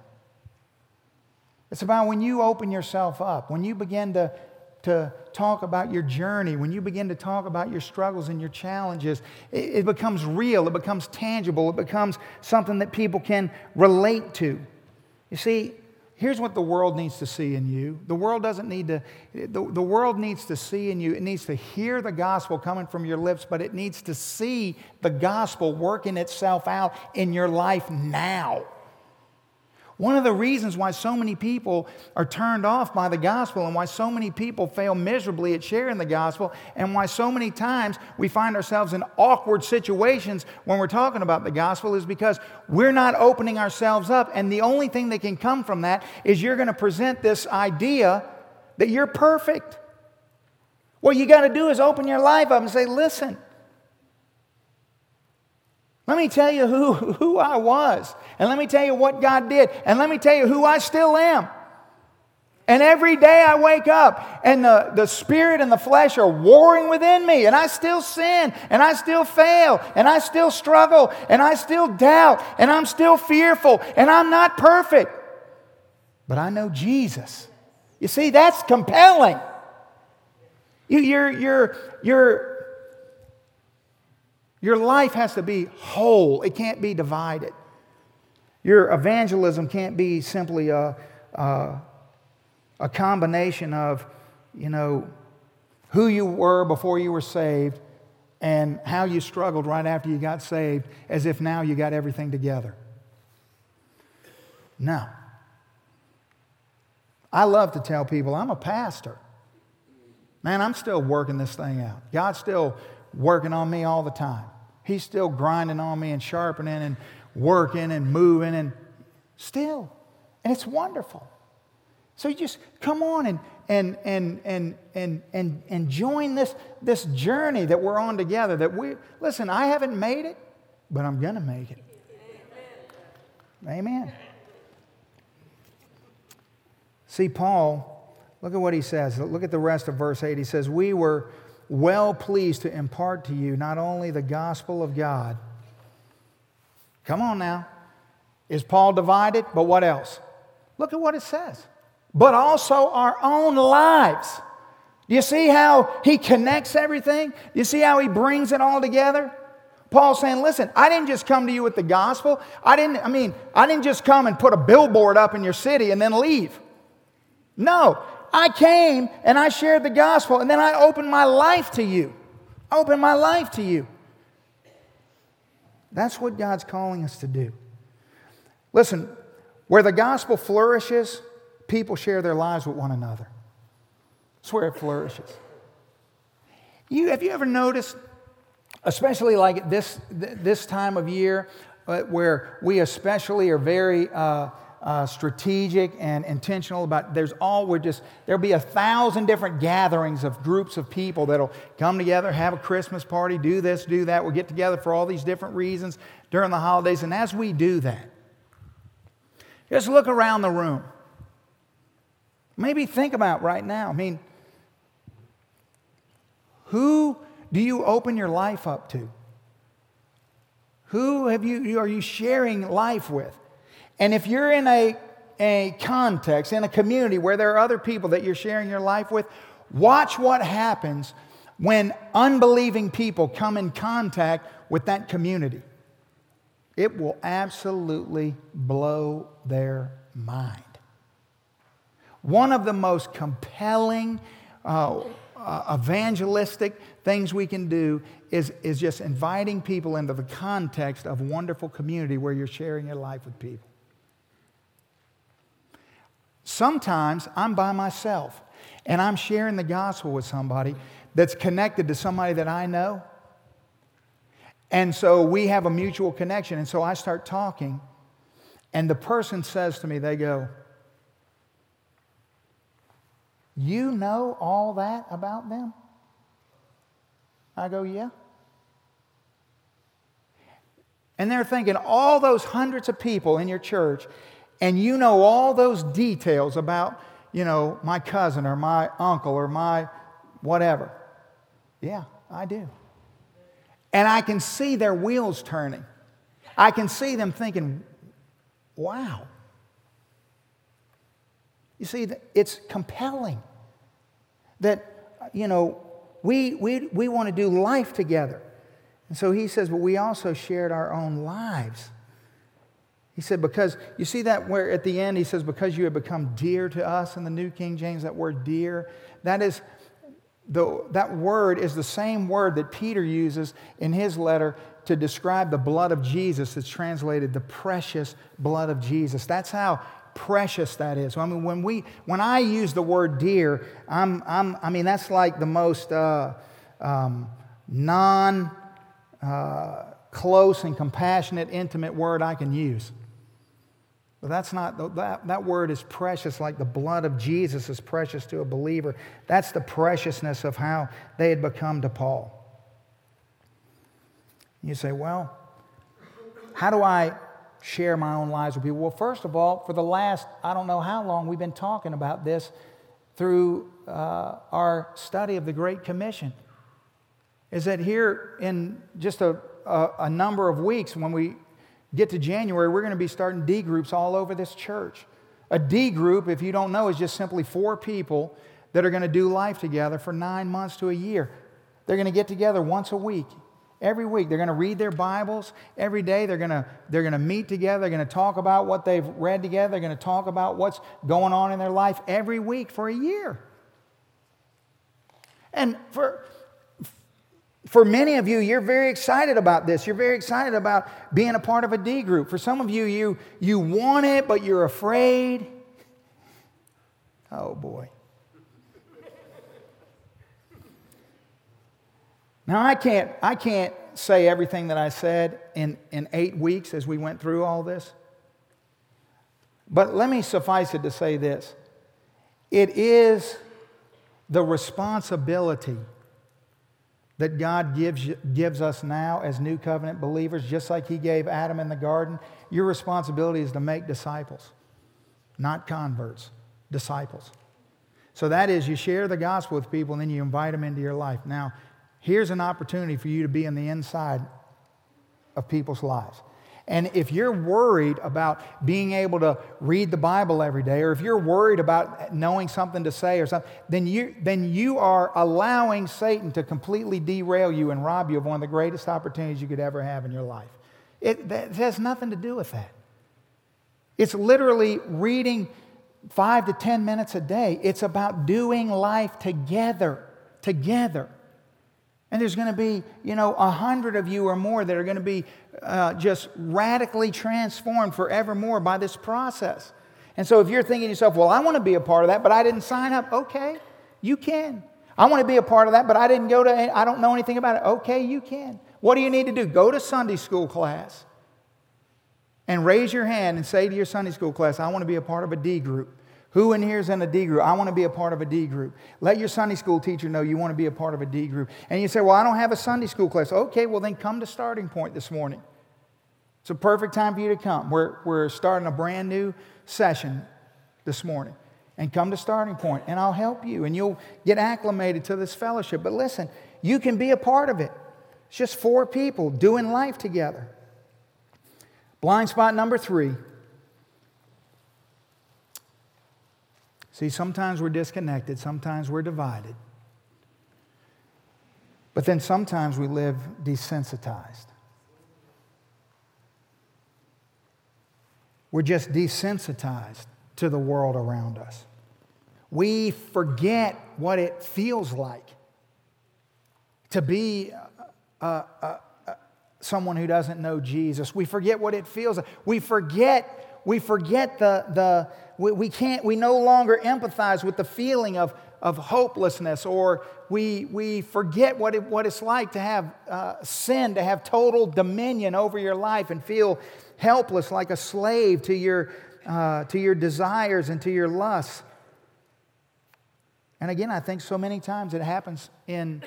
It's about when you open yourself up, when you begin to to talk about your journey, when you begin to talk about your struggles and your challenges, it, it, becomes real, it becomes tangible, it becomes something that people can relate to. You see, here's what the world needs to see in you. The world doesn't need to, the, the world needs to see in you, it needs to hear the gospel coming from your lips, but it needs to see the gospel working itself out in your life now. One of the reasons why so many people are turned off by the gospel and why so many people fail miserably at sharing the gospel and why so many times we find ourselves in awkward situations when we're talking about the gospel is because we're not opening ourselves up. And the only thing that can come from that is you're going to present this idea that you're perfect. What you got to do is open your life up and say, listen, let me tell you who, who I was. And let me tell you what God did. And let me tell you who I still am. And every day I wake up and the, the spirit and the flesh are warring within me, and I still sin, and I still fail, and I still struggle, and I still doubt, and I'm still fearful, and I'm not perfect. But I know Jesus. You see, that's compelling. You're you're your, your, your life has to be whole, it can't be divided. Your evangelism can't be simply a, a a combination of, you know, who you were before you were saved and how you struggled right after you got saved, as if now you got everything together. No. I love to tell people I'm a pastor. Man, I'm still working this thing out. God's still working on me all the time. He's still grinding on me and sharpening and working and moving and still. And it's wonderful. So you just come on and, and, and, and, and, and, and join this, this journey that we're on together. That we, listen, I haven't made it, but I'm to make it. Amen. See, Paul, look at what he says. Look at the rest of verse 8. He says, We were well pleased to impart to you not only the gospel of God. Come on now. Is Paul divided? But what else? Look at what it says but also our own lives. Do you see how he connects everything? Do you see how he brings it all together? Paul's saying, listen, I didn't just come to you with the gospel. I didn't, I mean, I didn't just come and put a billboard up in your city and then leave. No, I came and I shared the gospel and then I opened my life to you. I opened my life to you. That's what God's calling us to do. Listen, where the gospel flourishes, people share their lives with one another. That's where it flourishes. You, have you ever noticed, especially like this, this time of year, uh, where we especially are very uh, uh, strategic and intentional about there's all we're just there'll be a thousand different gatherings of groups of people that'll come together have a christmas party do this do that we'll get together for all these different reasons during the holidays and as we do that just look around the room Maybe think about right now. I mean, who do you open your life up to? Who have you, are you sharing life with? And if you're in a, a context, in a community where there are other people that you're sharing your life with, watch what happens when unbelieving people come in contact with that community. It will absolutely blow their mind. One of the most compelling uh, uh, evangelistic things we can do is, is just inviting people into the context of wonderful community where you're sharing your life with people. Sometimes I'm by myself and I'm sharing the gospel with somebody that's connected to somebody that I know. And so we have a mutual connection. And so I start talking, and the person says to me, they go, you know all that about them? I go, Yeah. And they're thinking, all those hundreds of people in your church, and you know all those details about, you know, my cousin or my uncle or my whatever. Yeah, I do. And I can see their wheels turning. I can see them thinking, wow, you see, it's compelling that, you know, we, we, we want to do life together. And so he says, but we also shared our own lives. He said, because you see that where at the end he says, because you have become dear to us in the New King James, that word dear, that is the, that word is the same word that Peter uses in his letter to describe the blood of Jesus. It's translated the precious blood of Jesus. That's how precious that is. I mean, when, we, when I use the word dear, I'm, I'm, I mean, that's like the most uh, um, non uh, close and compassionate, intimate word I can use. But that's not, that, that word is precious, like the blood of Jesus is precious to a believer. That's the preciousness of how they had become to Paul. You say, well, how do I share my own lives with people? Well, first of all, for the last, I don't know how long, we've been talking about this through uh, our study of the Great Commission. Is that here in just a, a, a number of weeks, when we get to January, we're going to be starting D groups all over this church. A D group, if you don't know, is just simply four people that are going to do life together for nine months to a year. They're going to get together once a week every week. They're going to read their Bibles every day. They're going to, they're going to meet together. They're going to talk about what they've read together. They're going to talk about what's going on in their life every week for a year. And for, for many of you, you're very excited about this. You're very excited about being a part of a D group. For some of you, you, you want it, but you're afraid. Oh boy. Now, I can't, I can't say everything that I said in, in eight weeks as we went through all this. But let me suffice it to say this it is the responsibility that God gives, gives us now as new covenant believers, just like He gave Adam in the garden. Your responsibility is to make disciples, not converts, disciples. So that is, you share the gospel with people and then you invite them into your life. Now, Here's an opportunity for you to be in the inside of people's lives. And if you're worried about being able to read the Bible every day, or if you're worried about knowing something to say or something, then you, then you are allowing Satan to completely derail you and rob you of one of the greatest opportunities you could ever have in your life. It, that has nothing to do with that. It's literally reading five to 10 minutes a day. It's about doing life together, together. And there's going to be, you know, a hundred of you or more that are going to be uh, just radically transformed forevermore by this process. And so if you're thinking to yourself, well, I want to be a part of that, but I didn't sign up, okay, you can. I want to be a part of that, but I didn't go to, I don't know anything about it. Okay, you can. What do you need to do? Go to Sunday school class and raise your hand and say to your Sunday school class, I want to be a part of a D group. Who in here is in a D group? I want to be a part of a D group. Let your Sunday school teacher know you want to be a part of a D group. And you say, Well, I don't have a Sunday school class. Okay, well, then come to starting point this morning. It's a perfect time for you to come. We're, we're starting a brand new session this morning. And come to starting point, and I'll help you, and you'll get acclimated to this fellowship. But listen, you can be a part of it. It's just four people doing life together. Blind spot number three See, sometimes we're disconnected, sometimes we're divided. But then sometimes we live desensitized. We're just desensitized to the world around us. We forget what it feels like to be uh, uh, uh, someone who doesn't know Jesus. We forget what it feels like. We forget, we forget the, the, we, we can't, we no longer empathize with the feeling of, of hopelessness, or we, we forget what, it, what it's like to have uh, sin, to have total dominion over your life and feel helpless like a slave to your, uh, to your desires and to your lusts. And again, I think so many times it happens in,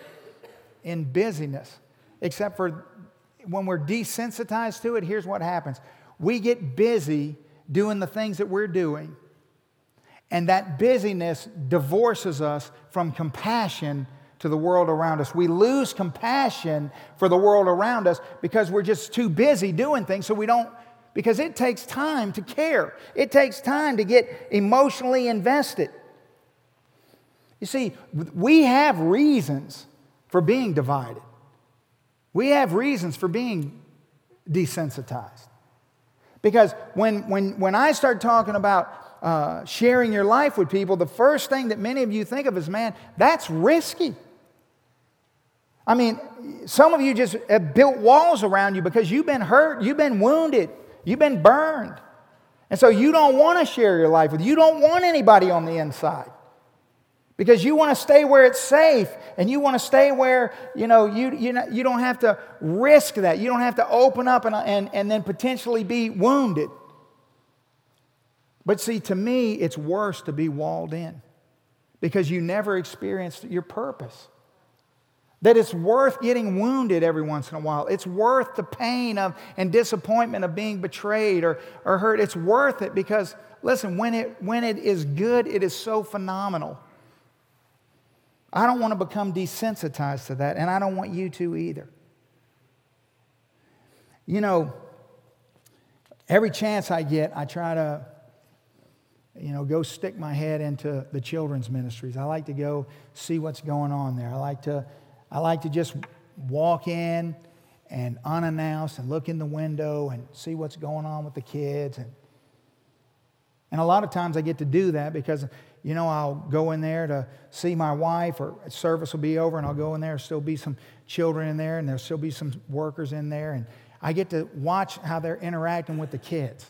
in busyness, except for when we're desensitized to it, here's what happens we get busy doing the things that we're doing. And that busyness divorces us from compassion to the world around us. We lose compassion for the world around us because we're just too busy doing things, so we don't, because it takes time to care. It takes time to get emotionally invested. You see, we have reasons for being divided, we have reasons for being desensitized. Because when, when, when I start talking about uh, sharing your life with people, the first thing that many of you think of is, man, that's risky. I mean, some of you just have built walls around you because you've been hurt, you've been wounded, you've been burned. And so you don't want to share your life with you. don't want anybody on the inside because you want to stay where it's safe and you want to stay where you know you, you, you don't have to risk that you don't have to open up and, and, and then potentially be wounded But see, to me, it's worse to be walled in because you never experienced your purpose. That it's worth getting wounded every once in a while. It's worth the pain of and disappointment of being betrayed or, or hurt. It's worth it because, listen, when it, when it is good, it is so phenomenal. I don't want to become desensitized to that, and I don't want you to either. You know, every chance I get, I try to, you know, go stick my head into the children's ministries. I like to go see what's going on there. I like to I like to just walk in and unannounced and look in the window and see what's going on with the kids. And, and a lot of times I get to do that because, you know, I'll go in there to see my wife or service will be over and I'll go in there, there'll still be some children in there and there'll still be some workers in there. And I get to watch how they're interacting with the kids.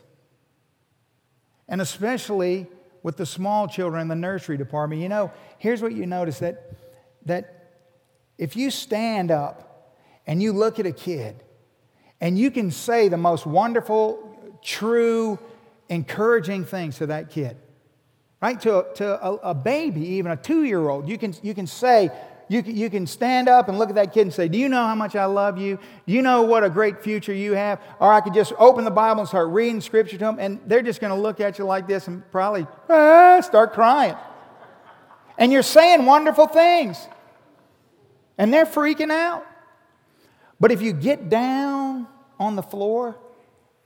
And especially with the small children in the nursery department. You know, here's what you notice that, that if you stand up and you look at a kid and you can say the most wonderful, true, encouraging things to that kid, right? To, to a, a baby, even a two year old, you can, you can say, you can, you can stand up and look at that kid and say, Do you know how much I love you? Do you know what a great future you have? Or I could just open the Bible and start reading scripture to them, and they're just going to look at you like this and probably ah, start crying. And you're saying wonderful things and they're freaking out. But if you get down on the floor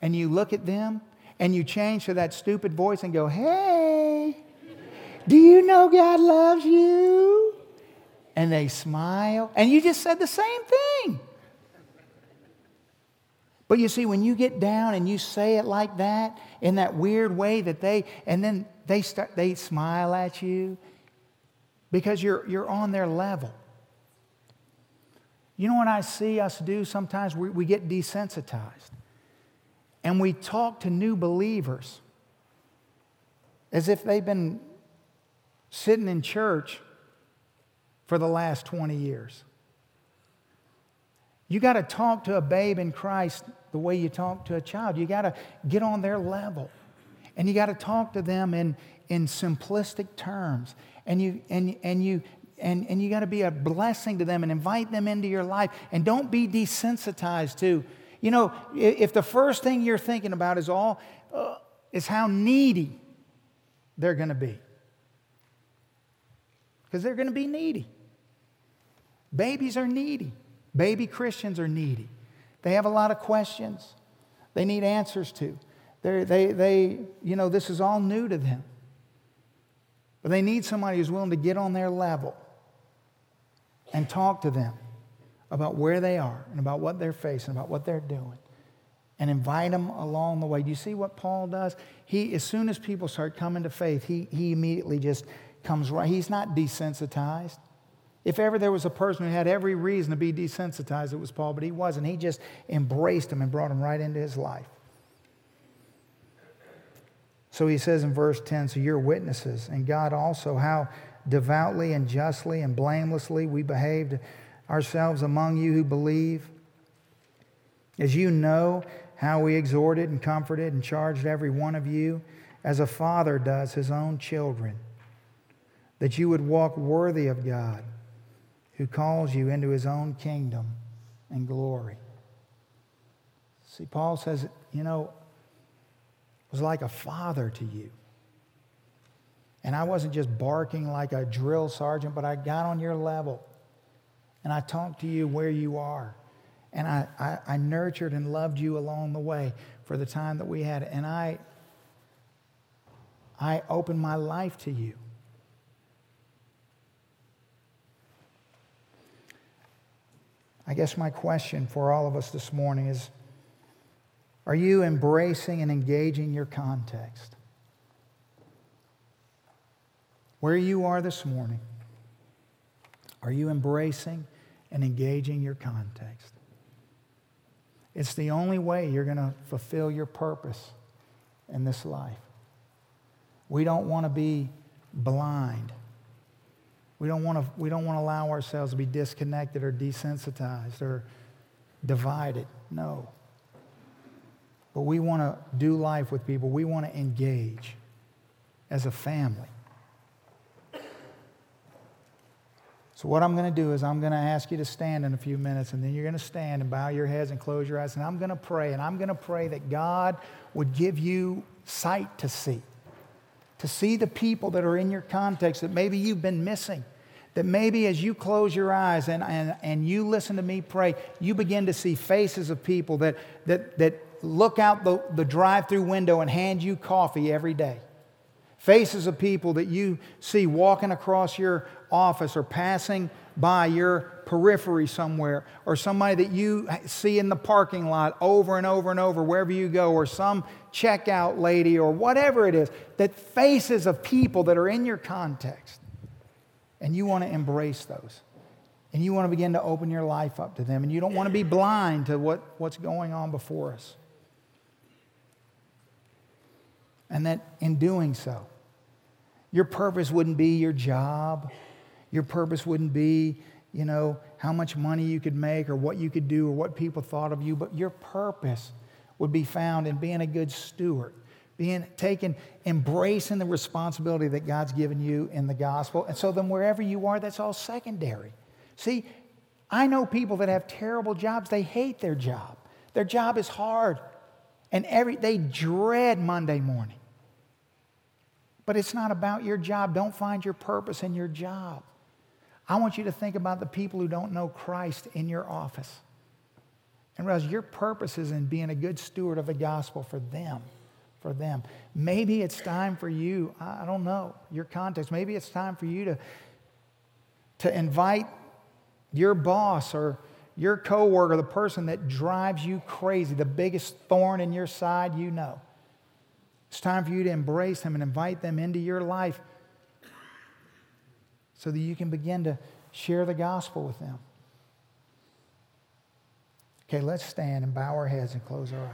and you look at them and you change to that stupid voice and go, Hey, do you know God loves you? And they smile, and you just said the same thing. But you see, when you get down and you say it like that, in that weird way that they, and then they start, they smile at you because you're, you're on their level. You know what I see us do sometimes? We, we get desensitized. And we talk to new believers as if they've been sitting in church for the last 20 years. You got to talk to a babe in Christ the way you talk to a child. You got to get on their level. And you got to talk to them in, in simplistic terms. And you, and, and you, and, and you got to be a blessing to them and invite them into your life. And don't be desensitized to, you know, if the first thing you're thinking about is all, uh, is how needy they're going to be. Because they're going to be needy. Babies are needy. Baby Christians are needy. They have a lot of questions they need answers to. They're, they, they, you know, this is all new to them. But they need somebody who's willing to get on their level and talk to them about where they are and about what they're facing, about what they're doing, and invite them along the way. Do you see what Paul does? He, as soon as people start coming to faith, he, he immediately just comes right. He's not desensitized. If ever there was a person who had every reason to be desensitized, it was Paul, but he wasn't. He just embraced him and brought him right into his life. So he says in verse 10 So you're witnesses, and God also, how devoutly and justly and blamelessly we behaved ourselves among you who believe. As you know how we exhorted and comforted and charged every one of you as a father does his own children, that you would walk worthy of God who calls you into his own kingdom and glory. See, Paul says, you know, was like a father to you. And I wasn't just barking like a drill sergeant, but I got on your level. And I talked to you where you are. And I, I, I nurtured and loved you along the way for the time that we had. And I, I opened my life to you. I guess my question for all of us this morning is Are you embracing and engaging your context? Where you are this morning, are you embracing and engaging your context? It's the only way you're going to fulfill your purpose in this life. We don't want to be blind. We don't want to, we don't want to allow ourselves to be disconnected or desensitized or divided. No. But we want to do life with people. We want to engage. as a family. So, what I'm going to do is, I'm going to ask you to stand in a few minutes, and then you're going to stand and bow your heads and close your eyes. And I'm going to pray, and I'm going to pray that God would give you sight to see, to see the people that are in your context that maybe you've been missing. That maybe as you close your eyes and, and, and you listen to me pray, you begin to see faces of people that, that, that look out the, the drive through window and hand you coffee every day. Faces of people that you see walking across your office or passing by your periphery somewhere, or somebody that you see in the parking lot over and over and over wherever you go, or some checkout lady, or whatever it is, that faces of people that are in your context. And you want to embrace those. And you want to begin to open your life up to them. And you don't want to be blind to what, what's going on before us. And that in doing so, your purpose wouldn't be your job. Your purpose wouldn't be, you know, how much money you could make or what you could do or what people thought of you. But your purpose would be found in being a good steward, being taken, embracing the responsibility that God's given you in the gospel. And so then wherever you are, that's all secondary. See, I know people that have terrible jobs. They hate their job. Their job is hard. And every, they dread Monday morning. But it's not about your job. Don't find your purpose in your job. I want you to think about the people who don't know Christ in your office. And realize your purpose is in being a good steward of the gospel for them. For them. Maybe it's time for you, I don't know, your context. Maybe it's time for you to, to invite your boss or your coworker, the person that drives you crazy, the biggest thorn in your side you know. It's time for you to embrace them and invite them into your life so that you can begin to share the gospel with them. Okay, let's stand and bow our heads and close our eyes.